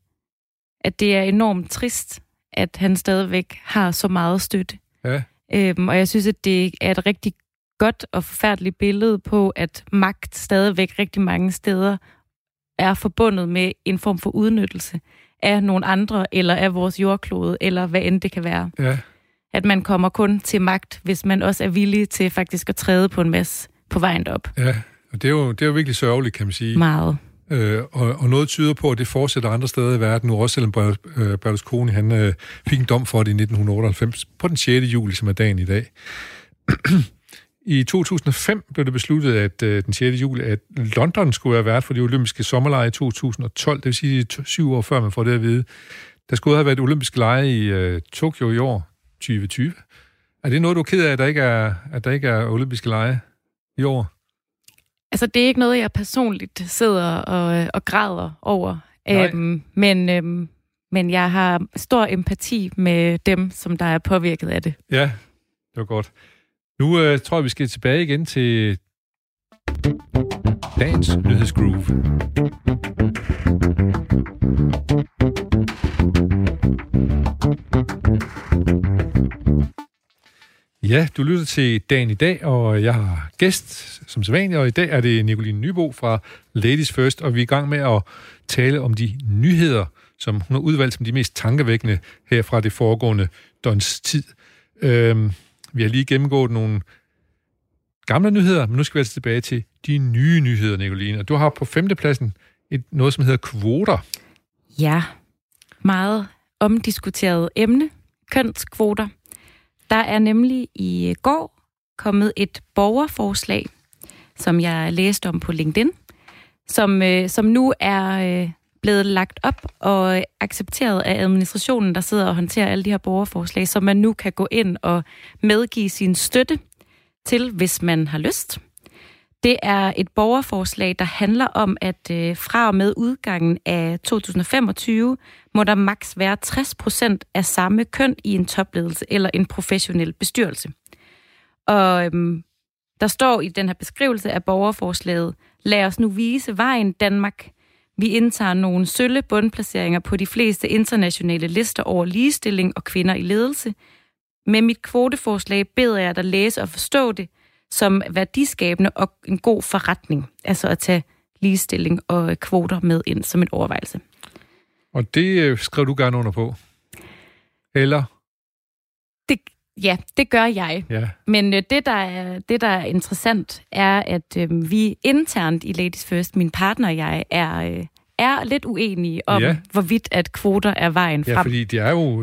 at det er enormt trist, at han stadigvæk har så meget støtte. Ja. Øhm, og jeg synes, at det er et rigtig godt og forfærdeligt billede på, at magt stadigvæk rigtig mange steder er forbundet med en form for udnyttelse af nogle andre, eller af vores jordklode, eller hvad end det kan være. Ja. At man kommer kun til magt, hvis man også er villig til faktisk at træde på en masse på vejen op. Ja, og det er jo, det er jo virkelig sørgeligt, kan man sige. Meget. Øh, og, og noget tyder på, at det fortsætter andre steder i verden nu, også selvom øh, Berlusconi han, øh, fik en dom for det i 1998, på den 6. juli, som er dagen i dag. I 2005 blev det besluttet, at øh, den 6. juli, at London skulle være vært for de olympiske sommerlege i 2012, det vil sige syv år før man får det at vide. Der skulle have været olympiske lege i øh, Tokyo i år, 2020. Er det noget, du er ked af, at der ikke er, at der ikke er olympiske lege i år? Altså, det er ikke noget, jeg personligt sidder og, og græder over. Nej. Øhm, men, øhm, men jeg har stor empati med dem, som der er påvirket af det. Ja, det var godt. Nu øh, tror jeg, vi skal tilbage igen til dagens nyhedsgroove. Ja, du lytter til dagen i dag, og jeg har gæst som sædvanligt, og i dag er det Nicoline Nybo fra Ladies First, og vi er i gang med at tale om de nyheder, som hun har udvalgt som de mest tankevækkende her fra det foregående døgns tid. Øhm, vi har lige gennemgået nogle gamle nyheder, men nu skal vi altså tilbage til de nye nyheder, Nicoline. Og du har på femtepladsen et, noget, som hedder kvoter. Ja, meget omdiskuteret emne, kønskvoter. Der er nemlig i går kommet et borgerforslag, som jeg læste om på LinkedIn, som, øh, som nu er øh, blevet lagt op og accepteret af administrationen, der sidder og håndterer alle de her borgerforslag, så man nu kan gå ind og medgive sin støtte til, hvis man har lyst. Det er et borgerforslag, der handler om, at øh, fra og med udgangen af 2025 må der maks være 60 procent af samme køn i en topledelse eller en professionel bestyrelse. Og øhm, der står i den her beskrivelse af borgerforslaget, lad os nu vise vejen Danmark. Vi indtager nogle sølle bundplaceringer på de fleste internationale lister over ligestilling og kvinder i ledelse. Med mit kvoteforslag beder jeg dig læse og forstå det som værdiskabende og en god forretning. Altså at tage ligestilling og kvoter med ind som en overvejelse. Og det øh, skrev du gerne under på. Eller? Det, ja, det gør jeg. Ja. Men øh, det, der er, det, der er interessant, er, at øh, vi internt i Ladies First, min partner og jeg, er, øh, er lidt uenige om, Ja. ja. hvorvidt at kvoter er vejen Ja, frem. fordi det er jo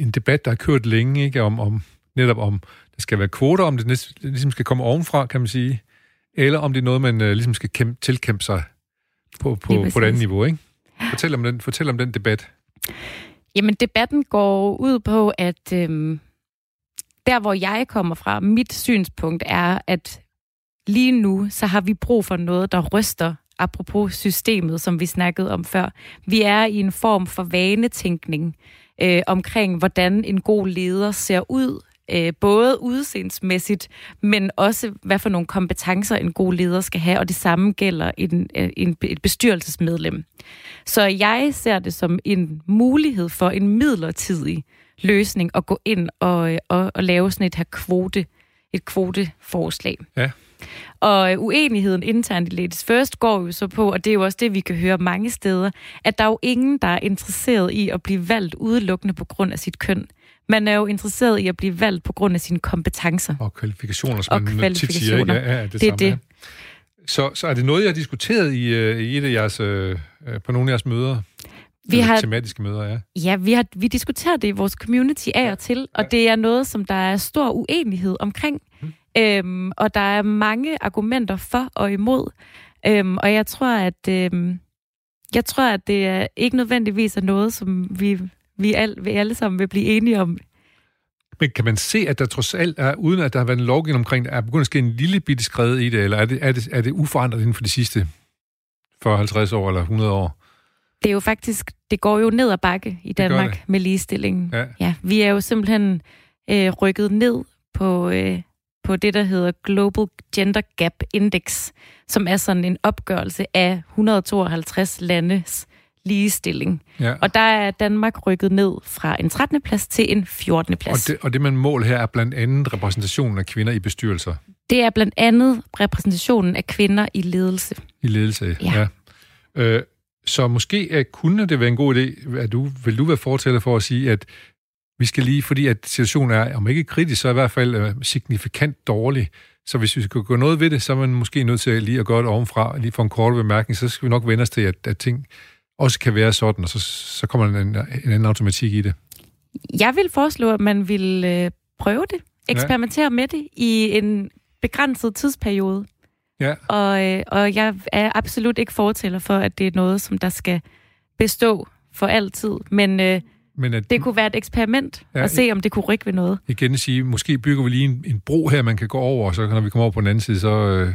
en, debat, der har kørt længe, ikke? Om, om netop om der skal være kvoter, om det næsten, ligesom skal komme ovenfra, kan man sige, eller om det er noget, man uh, ligesom skal kæmpe, tilkæmpe sig på, på, på et andet niveau, ikke? Fortæl om den, fortæl om den debat. Jamen, debatten går ud på, at øhm, der, hvor jeg kommer fra, mit synspunkt er, at lige nu, så har vi brug for noget, der ryster, apropos systemet, som vi snakkede om før. Vi er i en form for vanetænkning øh, omkring, hvordan en god leder ser ud, øh, både udseendsmæssigt, men også hvad for nogle kompetencer en god leder skal have, og det samme gælder en, øh, en, et bestyrelsesmedlem. Så jeg ser det som en mulighed for en midlertidig løsning at gå ind og, øh, og, og lave sådan et her kvote, et kvoteforslag. Ja. Og uenigheden internt i Ladies First går jo så på, og det er jo også det, vi kan høre mange steder, at der er jo ingen, der er interesseret i at blive valgt udelukkende på grund af sit køn. Man er jo interesseret i at blive valgt på grund af sine kompetencer. Og kvalifikationer, som Og man tit siger. Kvalifikationer. Ja, ja, det, Det er det. Så, så er det noget, jeg har diskuteret i, øh, i et af jeres, øh, øh, på nogle af jeres møder? Vi har, Tematiske møder, ja. ja, vi, har, vi diskuterer det i vores community af og til, og det er noget, som der er stor uenighed omkring. Mm. Øhm, og der er mange argumenter for og imod. Øhm, og jeg tror, at øhm, jeg tror, at det er ikke nødvendigvis er noget, som vi, vi, al, vi alle sammen vil blive enige om. Men kan man se, at der trods alt er, uden at der har været en lovgivning omkring det, er begyndt at ske en lille bitte skred i det, eller er det, er det, er det uforandret inden for de sidste 40, 50 år eller 100 år? Det er jo faktisk, det går jo ned ad bakke i Danmark det. med ligestillingen. Ja. Ja, vi er jo simpelthen øh, rykket ned på, øh, på det, der hedder Global Gender Gap Index, som er sådan en opgørelse af 152 landes ligestilling. ja. Og der er Danmark rykket ned fra en 13. plads til en 14. Og plads. det, og det, man mål her, er blandt andet repræsentationen af kvinder i bestyrelser, det er blandt andet repræsentationen af kvinder i ledelse. i ledelse. Ja. Ja. Øh, så måske kunne det være en god idé, at du, vil du være fortæller for at sige, at vi skal lige, fordi at situationen er, om ikke kritisk, så i hvert fald uh, signifikant dårlig. Så hvis vi skal gå noget ved det, så er man måske nødt til lige at gøre det ovenfra, lige for en kort bemærkning, så skal vi nok vende os til, at, at ting også kan være sådan, og så, så kommer en, en anden automatik i det. Jeg vil foreslå, at man vil øh, prøve det, eksperimentere ja. med det i en begrænset tidsperiode. Ja. Og, øh, og jeg er absolut ikke fortæller for, at det er noget, som der skal bestå for altid. Men øh, Men at, det kunne være et eksperiment Ja, at se, om det kunne rykke ved noget. igen sige, måske bygger vi lige en, en bro her, man kan gå over, og så når vi kommer over på den anden side, så, øh,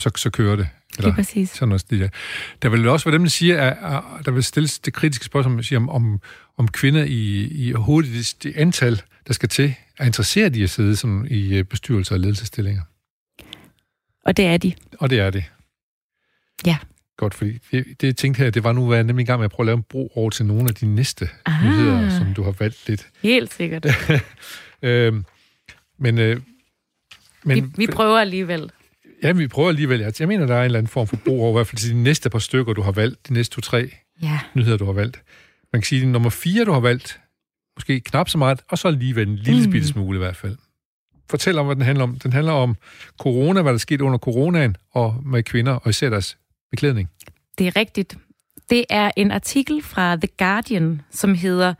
så, så kører det. Lige præcis. Sådan noget stil, ja. Der vil også være dem, der siger, at, at der vil stilles det kritiske spørgsmål siger, om, om, om kvinder i, i hurtigt det, det antal, der skal til, er interesseret i at sidde som i øh, bestyrelser og ledelsesstillinger. Og det er de. Og det er det. Ja. Godt, fordi det, det jeg tænkte her, det var nu, hvad jeg nemlig i gang med at prøve at lave en bro over til nogle af de næste Ah. nyheder, som du har valgt lidt. Helt sikkert. <laughs> Øhm, men, øh, men vi, vi prøver alligevel. Ja, vi prøver alligevel. Jeg jeg mener, der er en eller anden form for bro over, i hvert fald til de næste par stykker, du har valgt, de næste to-tre Ja. nyheder, du har valgt. Man kan sige, at nummer fire, du har valgt, måske knap så meget, og så alligevel en lille Mm. smule i hvert fald. Fortæl om, hvad den handler om. Den handler om corona, hvad der skete under coronaen, og med kvinder, og især deres beklædning. Det er rigtigt. Det er en artikel fra The Guardian, som hedder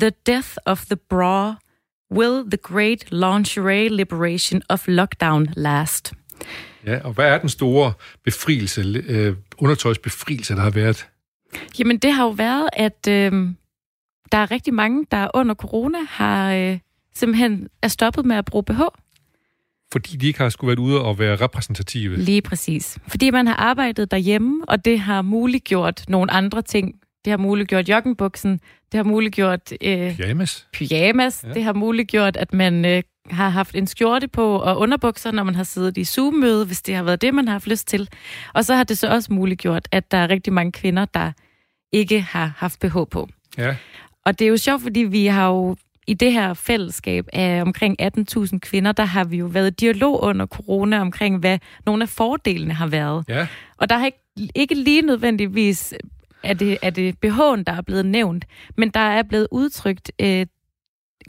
The Death of the Bra. Will the Great Lingerie Liberation of Lockdown Last? Ja, og hvad er den store befrielse, øh, undertøjsbefrielse, der har været? Jamen, det har jo været, at øh, der er rigtig mange, der under corona har øh, simpelthen er stoppet med at bruge BH. Fordi de ikke har skulle været ude og være repræsentative. Lige præcis. Fordi man har arbejdet derhjemme, og det har muliggjort nogle andre ting. Det har muliggjort joggenbuksen, det har muliggjort øh, Pyjamas. pyjamas, Ja. det har muliggjort, at man øh, har haft en skjorte på og underbukser, når man har siddet i Zoom-møde, hvis det har været det, man har haft lyst til. Og så har det så også muliggjort, at der er rigtig mange kvinder, der ikke har haft BH på. Ja. Og det er jo sjovt, fordi vi har jo i det her fællesskab af omkring 18.000 kvinder, der har vi jo været i dialog under corona omkring, hvad nogle af fordelene har været. Ja. Og der har ikke, ikke lige nødvendigvis er det, er det BH'en, der er blevet nævnt, men der er blevet udtrykt øh,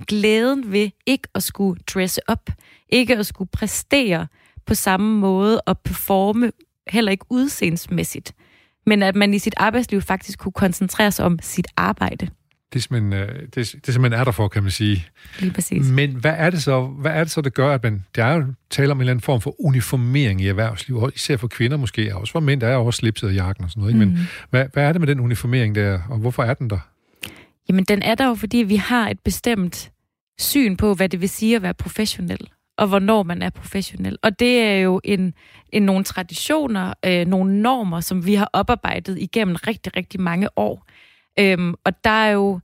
glæden ved ikke at skulle dresse op, ikke at skulle præstere på samme måde og performe, heller ikke udseendsmæssigt, men at man i sit arbejdsliv faktisk kunne koncentrere sig om sit arbejde. Det er, simpelthen, øh, det, er, det er simpelthen er der for, kan man sige. Lige præcis. Men hvad er det så, hvad er det så, der gør, at man... Der er jo tale om en eller anden form for uniformering i erhvervslivet, især for kvinder måske, og også for mænd, der er også slipset og jakken og sådan noget. Ikke? Men Mm. hvad, hvad er det med den uniformering der, og hvorfor er den der? Jamen, den er der jo, fordi vi har et bestemt syn på, hvad det vil sige at være professionel, og hvornår man er professionel. Og det er jo en, en nogle traditioner, øh, nogle normer, som vi har oparbejdet igennem rigtig, rigtig mange år. Øhm, og der er jo,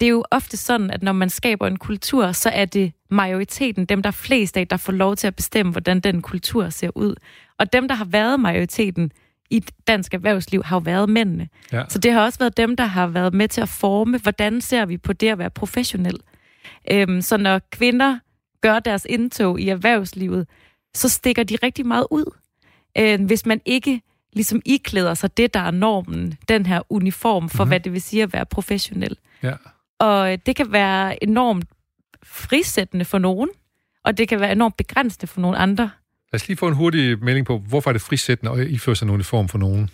det er jo ofte sådan, at når man skaber en kultur, så er det majoriteten, dem der er flest af, der får lov til at bestemme, hvordan den kultur ser ud. Og dem, der har været majoriteten i dansk erhvervsliv, har jo været mændene. Ja. Så det har også været dem, der har været med til at forme, hvordan ser vi på det at være professionel. Øhm, så når kvinder gør deres indtog i erhvervslivet, så stikker de rigtig meget ud. Øh, hvis man ikke ligesom iklæder sig det, der er normen, den her uniform for, mm-hmm. hvad det vil sige at være professionel. Ja. Og øh, det kan være enormt frisættende for nogen, og det kan være enormt begrænsende for nogle andre. Lad os lige få en hurtig melding på, hvorfor er det frisættende at iføre sig en uniform for nogen?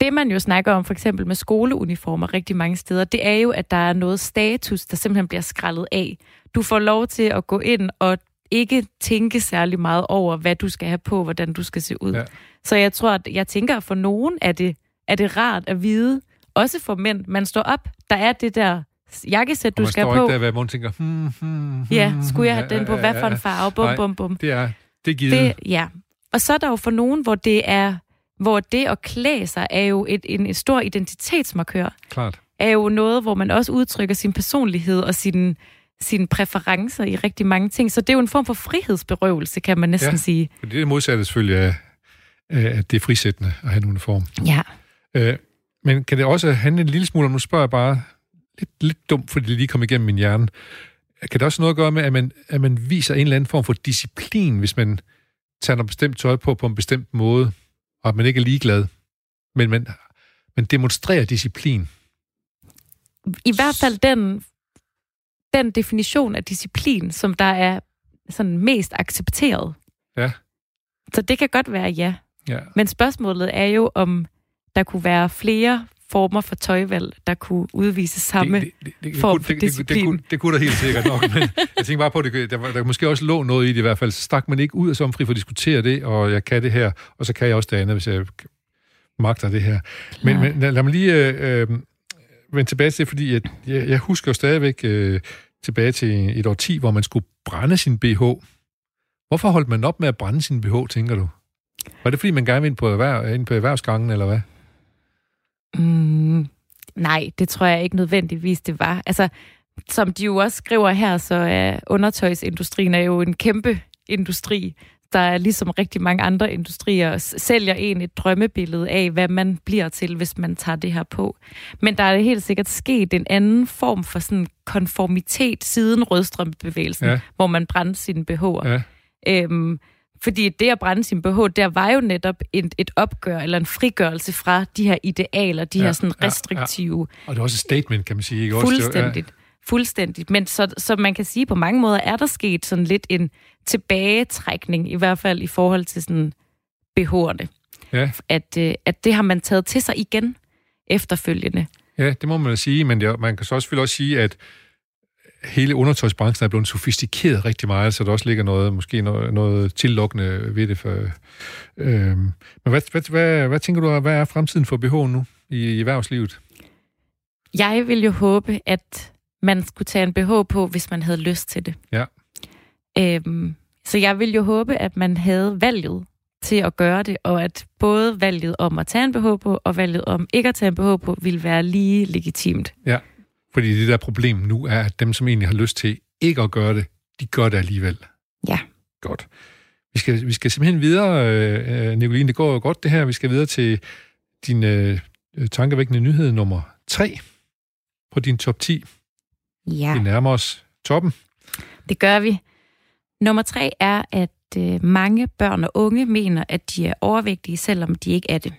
Det, man jo snakker om for eksempel med skoleuniformer rigtig mange steder, det er jo, at der er noget status, der simpelthen bliver skrællet af. Du får lov til at gå ind og ikke tænke særlig meget over, hvad du skal have på, hvordan du skal se ud. Ja. Så jeg tror, at jeg tænker, at for nogen er det, er det rart at vide, også for mænd, man står op, der er det der jakkesæt, du skal på. Man står ikke der, hvor man tænker, hmm, hmm, hmm, ja, skulle jeg have ja, den på, hvad for en farve, bum, Nej, bum, bum. det er, det er givet. Det, ja, og så er der jo for nogen, hvor det er, hvor det at klæde sig er jo et, en, en stor identitetsmarkør. Klart. Er jo noget, hvor man også udtrykker sin personlighed og sin, sine præferencer i rigtig mange ting. Så det er jo en form for frihedsberøvelse, kan man næsten ja, sige. det er modsatte selvfølgelig af, at det er frisættende at have en uniform. Ja. Øh, men kan det også handle en lille smule om, nu spørger jeg bare lidt, lidt dumt, fordi det lige kom igennem min hjerne. Kan det også noget at gøre med, at man, at man viser en eller anden form for disciplin, hvis man tager noget bestemt tøj på på en bestemt måde, og at man ikke er ligeglad, men man, man demonstrerer disciplin? I hvert fald den, den definition af disciplin, som der er sådan mest accepteret. Ja. Så det kan godt være ja. ja. Men spørgsmålet er jo, om der kunne være flere former for tøjvalg, der kunne udvise samme det, det, det, form det, for det, det, det, det, kunne, det kunne der helt sikkert nok, men jeg tænker bare på, at der, der måske også lå noget i det i hvert fald. Så stak man ikke ud af som fri for at diskutere det, og jeg kan det her, og så kan jeg også det andet, hvis jeg magter det her. Men, men lad, lad mig lige øh, øh, vende tilbage til, fordi jeg, jeg, jeg husker jo stadigvæk øh, tilbage til et år 10, hvor man skulle brænde sin BH. Hvorfor holdt man op med at brænde sin BH, tænker du? Var det fordi, man gerne ville ind på, erhverv, ind på erhvervsgangen, eller hvad? Mm, nej, det tror jeg ikke nødvendigvis, det var. Altså, som de jo også skriver her, så er undertøjsindustrien er jo en kæmpe industri, der er ligesom rigtig mange andre industrier, sælger en et drømmebillede af, hvad man bliver til, hvis man tager det her på. Men der er helt sikkert sket en anden form for sådan konformitet siden rødstrømbevægelsen, ja. hvor man brændte sine BH'er. Ja. Øhm, fordi det at brænde sin BH, der var jo netop et, et opgør eller en frigørelse fra de her idealer, de ja, her sådan restriktive... Ja, ja. Og det er også et statement, kan man sige. Ikke? Fuldstændigt. Ja. Fuldstændigt. Men så, så man kan sige, på mange måder er der sket sådan lidt en tilbagetrækning, i hvert fald i forhold til sådan BH'erne. Ja. At, øh, at det har man taget til sig igen efterfølgende. Ja, det må man sige, men det, man kan så også, også sige, at hele undertøjsbranchen er blevet sofistikeret rigtig meget, så der også ligger noget, måske noget, noget tillokkende ved det. For, øhm. Men hvad, hvad, hvad, hvad tænker du, hvad er fremtiden for BH nu i, i erhvervslivet? Jeg vil jo håbe, at man skulle tage en BH på, hvis man havde lyst til det. Ja. Øhm, så jeg vil jo håbe, at man havde valget til at gøre det, og at både valget om at tage en BH på, og valget om ikke at tage en BH på, vil være lige legitimt. Ja, fordi det der problem nu er, at dem, som egentlig har lyst til ikke at gøre det, de gør det alligevel. Ja. Godt. Vi skal, vi skal simpelthen videre, øh, Nicoline, det går jo godt det her. Vi skal videre til din øh, tankevækkende nyhed nummer 3 på din top 10. Ja. Vi nærmer os toppen. Det gør vi. Nummer 3 er, at øh, mange børn og unge mener, at de er overvægtige, selvom de ikke er det.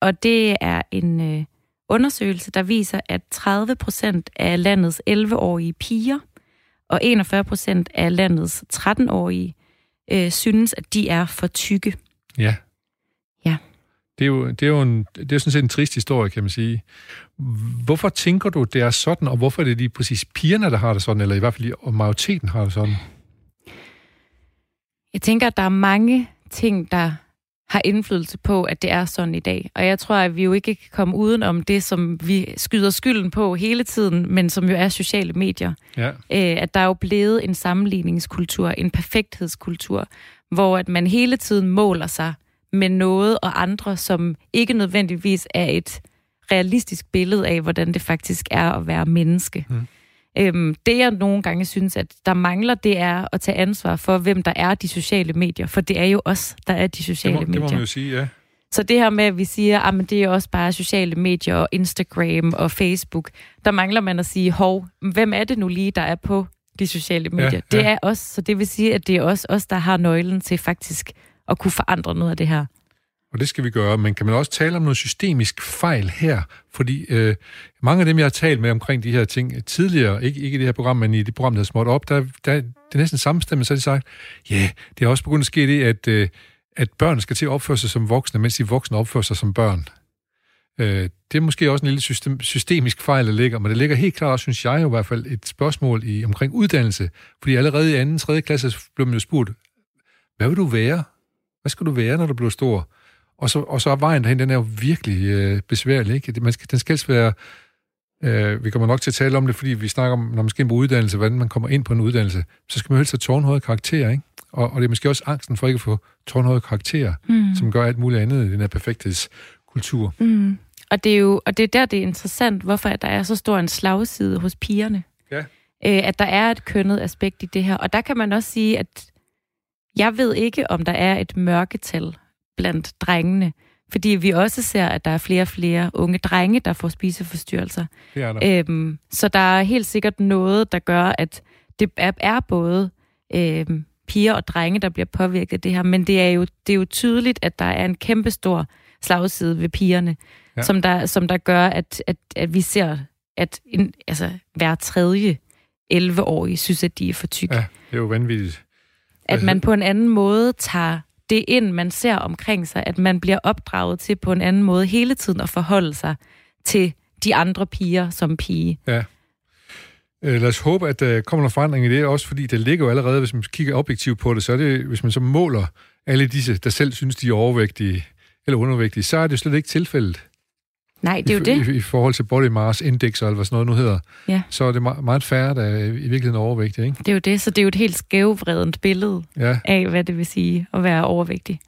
Og det er en øh, undersøgelse, der viser, at 30 procent af landets 11-årige piger og 41 procent af landets 13-årige øh, synes, at de er for tykke. Ja. Ja. Det er jo, det er jo en, det er sådan set en trist historie, kan man sige. Hvorfor tænker du, det er sådan, og hvorfor er det lige præcis pigerne, der har det sådan, eller i hvert fald og majoriteten har det sådan? Jeg tænker, at der er mange ting, der har indflydelse på, at det er sådan i dag. Og jeg tror, at vi jo ikke kan komme uden om det, som vi skyder skylden på hele tiden, men som jo er sociale medier. Ja. Øh, at der er jo blevet en sammenligningskultur, en perfekthedskultur, hvor at man hele tiden måler sig med noget og andre, som ikke nødvendigvis er et realistisk billede af, hvordan det faktisk er at være menneske. Mm. Øhm, det jeg nogle gange synes, at der mangler, det er at tage ansvar for, hvem der er de sociale medier. For det er jo os, der er de sociale det må, medier. Det må man jo sige, ja. Så det her med, at vi siger, at det er også bare sociale medier og Instagram og Facebook, der mangler man at sige, hov, hvem er det nu lige, der er på de sociale medier? Ja, ja. Det er os, så det vil sige, at det er os, os, der har nøglen til faktisk at kunne forandre noget af det her. Og det skal vi gøre, men kan man også tale om noget systemisk fejl her? Fordi øh, mange af dem, jeg har talt med omkring de her ting tidligere, ikke, ikke i det her program, men i det program, der er småt op, der, der det er næsten samstemmende, så har de sagt, ja, yeah, det er også begyndt at ske det, at, øh, at børn skal til at opføre sig som voksne, mens de voksne opfører sig som børn. Øh, det er måske også en lille system, systemisk fejl, der ligger, men det ligger helt klart, synes jeg i hvert fald, et spørgsmål i, omkring uddannelse. Fordi allerede i anden, tredje klasse blev man jo spurgt, hvad vil du være? Hvad skal du være, når du bliver stor? Og så, og så er vejen derhen, den er jo virkelig øh, besværlig. Ikke? Man skal, den skal helst være... Øh, vi kommer nok til at tale om det, fordi vi snakker om, når man skal ind på uddannelse, hvordan man kommer ind på en uddannelse, så skal man helst have tårnhøje karakterer, ikke? Og, og det er måske også angsten for ikke at få tårnhøje karakterer, mm. som gør alt muligt andet i den her perfekthedskultur. Mm. Og det er jo og det er der, det er interessant, hvorfor der er så stor en slagside hos pigerne. Ja. Øh, at der er et kønnet aspekt i det her. Og der kan man også sige, at jeg ved ikke, om der er et mørketal blandt drengene. Fordi vi også ser, at der er flere og flere unge drenge, der får spiseforstyrrelser. Det er der. Øhm, så der er helt sikkert noget, der gør, at det er, både øhm, piger og drenge, der bliver påvirket af det her. Men det er jo, det er jo tydeligt, at der er en kæmpestor slagside ved pigerne, ja. som, der, som der gør, at, at, at vi ser, at en, altså, hver tredje 11-årige synes, at de er for tykke. Ja, det er jo vanvittigt. At man på en anden måde tager det ind, man ser omkring sig, at man bliver opdraget til på en anden måde hele tiden at forholde sig til de andre piger som pige. Ja. Øh, lad os håbe, at øh, der kommer noget forandring i det, også fordi det ligger jo allerede, hvis man kigger objektivt på det, så er det, hvis man så måler alle disse, der selv synes, de er overvægtige eller undervægtige, så er det slet ikke tilfældet. Nej, det er jo I, det. I, I forhold til body mass index, eller hvad sådan noget nu hedder, Ja. så er det meget, meget færre, der er i virkeligheden er overvægtige, ikke? Det er jo det, så det er jo et helt skævvredent billede Ja. af, hvad det vil sige at være overvægtig.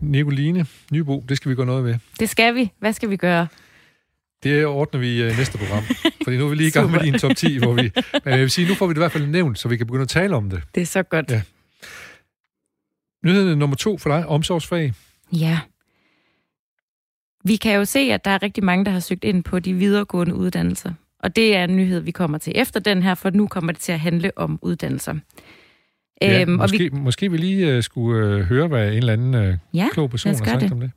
Nicoline Nybo, det skal vi gøre noget ved. Det skal vi. Hvad skal vi gøre? Det ordner vi i næste program. Fordi nu er vi lige i gang med <laughs> din top 10, hvor vi... Men jeg vil sige, nu får vi det i hvert fald nævnt, så vi kan begynde at tale om det. Det er så godt. Ja. Nyheden nummer to for dig, omsorgsfag. Ja. Vi kan jo se, at der er rigtig mange, der har søgt ind på de videregående uddannelser. Og det er en nyhed, vi kommer til efter den her, for nu kommer det til at handle om uddannelser. Ja, Øhm, og måske, vi, vi... måske vi lige uh, skulle uh, høre, hvad en eller anden uh, ja, klog person har sagt det. om det.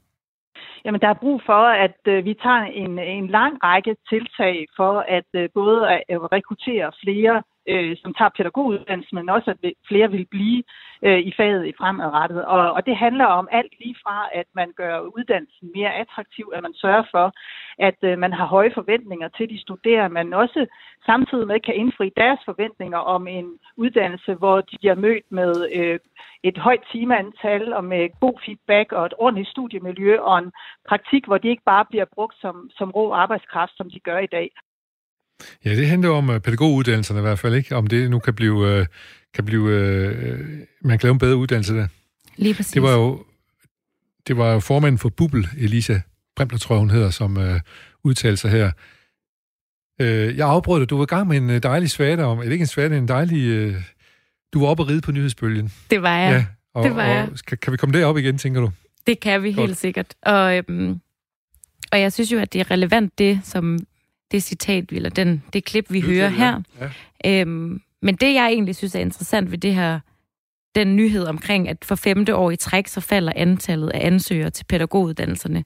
Jamen, der er brug for, at øh, vi tager en, en lang række tiltag for at øh, både at rekruttere flere, øh, som tager pædagoguddannelse, men også at flere vil blive øh, i faget i fremadrettet. Og, og det handler om alt lige fra, at man gør uddannelsen mere attraktiv, at man sørger for, at øh, man har høje forventninger til de studerende, men også samtidig med kan indfri deres forventninger om en uddannelse, hvor de bliver mødt med øh, et højt timeantal og med god feedback og et ordentligt studiemiljø og en praktik, hvor de ikke bare bliver brugt som, som rå arbejdskraft, som de gør i dag. Ja, det handler om uh, pædagoguddannelserne i hvert fald, ikke? Om det nu kan blive... Uh, kan blive uh, man kan lave en bedre uddannelse der. lige præcis. Det var jo, det var jo formanden for Bubble, Elisa Bremler, tror jeg, hun hedder, som uh, udtalte sig her. Uh, jeg afbrød dig. Du var i gang med en dejlig svada om... Eller ikke en svada, en dejlig... Du var oppe at ride på nyhedsbølgen. Det var jeg. og, det var jeg. Og, kan, kan vi komme derop igen, tænker du? Det kan vi Godt. helt sikkert. Og, øhm, og jeg synes jo, at det er relevant, det som det citat, eller den, det klip, vi hører her. Ja. Øhm, men det, jeg egentlig synes er interessant ved det her, den nyhed omkring, at for femte år i træk, så falder antallet af ansøgere til pædagoguddannelserne,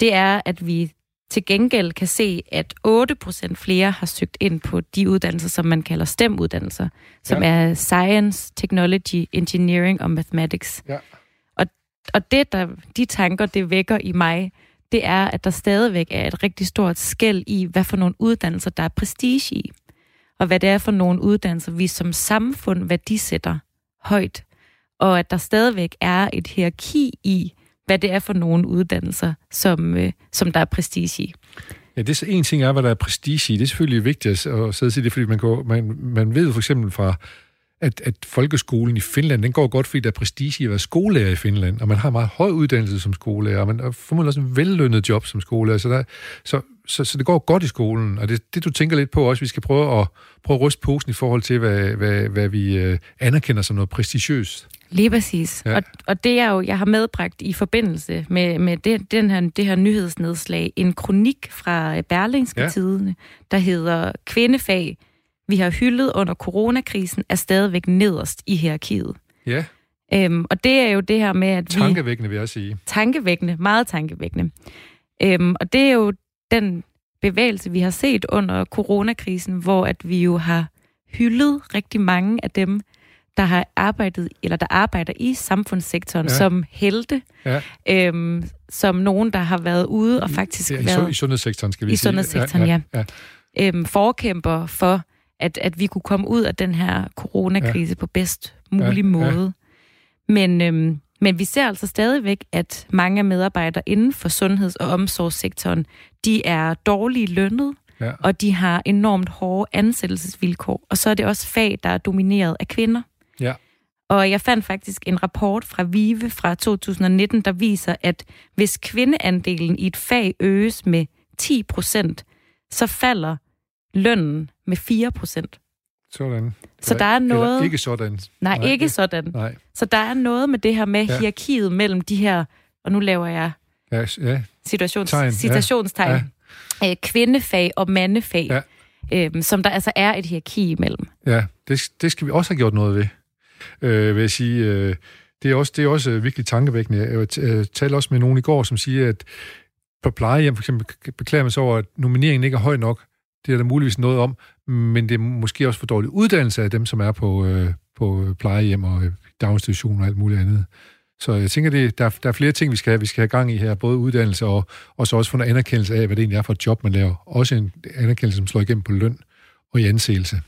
det er, at vi til gengæld kan se, at 8% flere har søgt ind på de uddannelser, som man kalder STEM-uddannelser, som Ja. er Science, Technology, Engineering og Mathematics. Ja. Og, og det, der, de tanker, det vækker i mig, det er, at der stadigvæk er et rigtig stort skæld i, hvad for nogle uddannelser, der er prestige i og hvad det er for nogle uddannelser, vi som samfund værdisætter højt, og at der stadigvæk er et hierarki i, hvad det er for nogle uddannelser, som, øh, som der er prestige i. Ja, det er en ting er, hvad der er prestige i. Det er selvfølgelig vigtigt at sidde og sige det, fordi man, går, man, man ved for eksempel fra, at, at folkeskolen i Finland, den går godt, fordi der er prestige i at være skolelærer i Finland, og man har meget høj uddannelse som skolelærer, og man har formodentlig også en vellønnet job som skolelærer, så, der, så, så, så det går godt i skolen, og det, det du tænker lidt på også, vi skal prøve at, prøve at ryste posen i forhold til, hvad, hvad, hvad vi øh, anerkender som noget prestigiøst. Lige præcis. Ja. Og, og det er jo, jeg har medbragt i forbindelse med, med det, den her, det her nyhedsnedslag, en kronik fra Berlingske ja. Tidene, der hedder Kvindefag, vi har hyldet under coronakrisen, er stadigvæk nederst i hierarkiet. Ja. Øhm, og det er jo det her med, at vi... Tankevækkende, vil jeg sige. Tankevækkende, meget tankevækkende. Øhm, og det er jo den bevægelse, vi har set under coronakrisen, hvor at vi jo har hyldet rigtig mange af dem, der har arbejdet, eller der arbejder i samfundssektoren ja. som helte, ja. øhm, som nogen, der har været ude og faktisk ja, i, været... I sundhedssektoren, skal vi i sige. I sundhedssektoren, ja. ja. ja. Øhm, forkæmper for, at, at vi kunne komme ud af den her coronakrise ja. på bedst mulig ja. måde. Ja. Men, øhm, men vi ser altså stadigvæk, at mange medarbejdere inden for sundheds- og omsorgssektoren, de er dårligt lønnet, ja. og de har enormt hårde ansættelsesvilkår. Og så er det også fag, der er domineret af kvinder. Ja. Og jeg fandt faktisk en rapport fra VIVE fra 2019, der viser, at hvis kvindeandelen i et fag øges med 10 procent, så falder lønnen med 4 procent. Sådan. Så der er noget... Eller ikke sådan. Nej, Nej ikke sådan. Nej. Så der er noget med det her med ja. hierarkiet mellem de her, og nu laver jeg ja, ja. Situations, Tegn, citationstegn, ja. Ja. Øh, kvindefag og mandefag, ja. øhm, som der altså er et hierarki imellem. Ja, det, det skal vi også have gjort noget ved, øh, vil jeg sige. Øh, det er også, det er også virkelig tankevækkende. Jeg øh, talte også med nogen i går, som siger, at på plejehjem for eksempel beklager man sig over, at nomineringen ikke er høj nok. Det er der muligvis noget om, men det er måske også for dårlig uddannelse af dem, som er på, øh, på plejehjem og øh, daginstitutioner og alt muligt andet. Så jeg tænker, det, der, der er flere ting, vi skal have. Vi skal have gang i her, både uddannelse og, og så også få en anerkendelse af, hvad det egentlig er for et job, man laver. Også en anerkendelse, som slår igennem på løn og i ansættelse.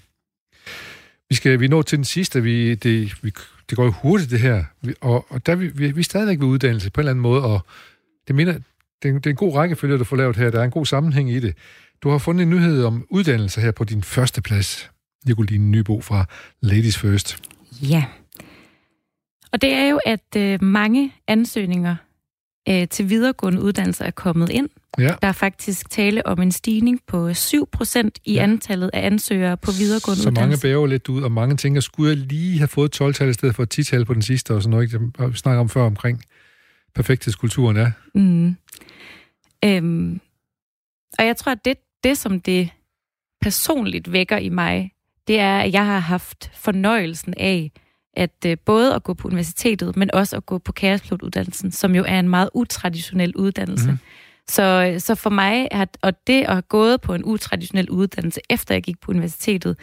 Vi skal vi nå til den sidste. Vi, det, vi, det går jo hurtigt, det her. Vi, og, og der vi, vi, vi er stadigvæk ved uddannelse på en eller anden måde, og det, minder, det, er, det er en god rækkefølge, du får lavet her. Der er en god sammenhæng i det. Du har fundet en nyhed om uddannelse her på din første plads, Nicoline Nybo fra Ladies First. Ja. Og det er jo, at øh, mange ansøgninger øh, til videregående uddannelser er kommet ind. Ja. Der er faktisk tale om en stigning på 7 procent i ja. antallet af ansøgere på videregående Så uddannelser. Så mange bæver lidt ud, og mange tænker, skulle jeg lige have fået 12-tal i stedet for 10-tal på den sidste, og sådan noget, vi snakker om før omkring perfekthedskulturen er. Mm. Øhm, og jeg tror, at det, det, som det personligt vækker i mig, det er, at jeg har haft fornøjelsen af, at øh, både at gå på universitetet, men også at gå på kæresplotuddannelsen, som jo er en meget utraditionel uddannelse. Mm. Så, så for mig, at, og det at have gået på en utraditionel uddannelse, efter jeg gik på universitetet,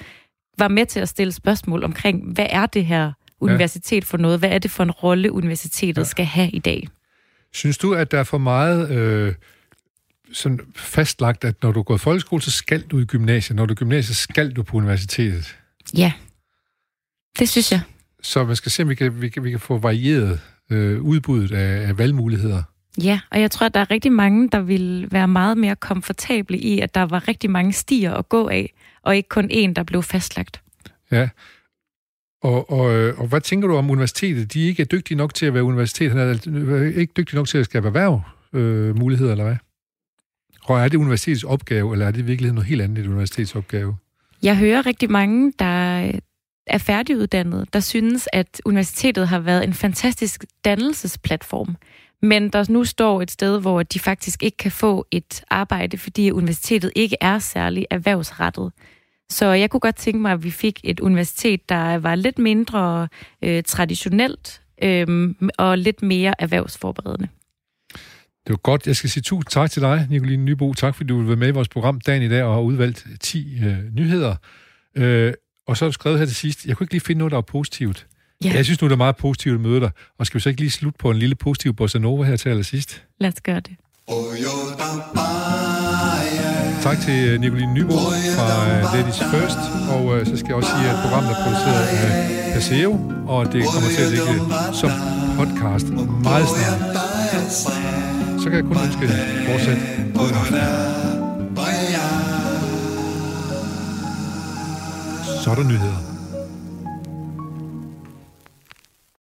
var med til at stille spørgsmål omkring, hvad er det her universitet for noget? Hvad er det for en rolle, universitetet ja. skal have i dag? Synes du, at der er for meget øh, sådan fastlagt, at når du går i folkeskole, så skal du i gymnasiet. Når du er gymnasiet, skal du på universitetet? Ja, det synes jeg. Så man skal se, om vi kan, vi kan, vi kan få varieret øh, udbuddet af, af valgmuligheder. Ja, og jeg tror, at der er rigtig mange, der vil være meget mere komfortable i, at der var rigtig mange stier at gå af, og ikke kun en, der blev fastlagt. Ja, og, og, øh, og hvad tænker du om universitetet? De er ikke dygtige nok til at være universitet. Han er ikke dygtige nok til at skabe erhverv øh, muligheder, eller hvad? Og er det universitetets opgave, eller er det i virkeligheden noget helt andet et universitets opgave? Jeg hører rigtig mange, der øh, er færdiguddannede, der synes, at universitetet har været en fantastisk dannelsesplatform, men der nu står et sted, hvor de faktisk ikke kan få et arbejde, fordi universitetet ikke er særlig erhvervsrettet. Så jeg kunne godt tænke mig, at vi fik et universitet, der var lidt mindre øh, traditionelt øh, og lidt mere erhvervsforberedende. Det var godt. Jeg skal sige tusind tak til dig, Nicoline Nybo. Tak, fordi du vil være med i vores program dagen i dag og har udvalgt 10 øh, nyheder. Øh, og så har du skrevet her til sidst, jeg kunne ikke lige finde noget, der var positivt. Ja. Jeg synes nu, det er meget positivt at møde dig. Og skal vi så ikke lige slutte på en lille positiv bossa nova her til allersidst? Lad os gøre det. Tak til øh, Nicoline Nybo fra øh, Ladies First, og uh, så skal jeg også sige, at programmet er produceret af Paseo, og det kommer til at ligge som podcast meget snart. Så kan jeg kun ønske fortsat. Så er der nyheder.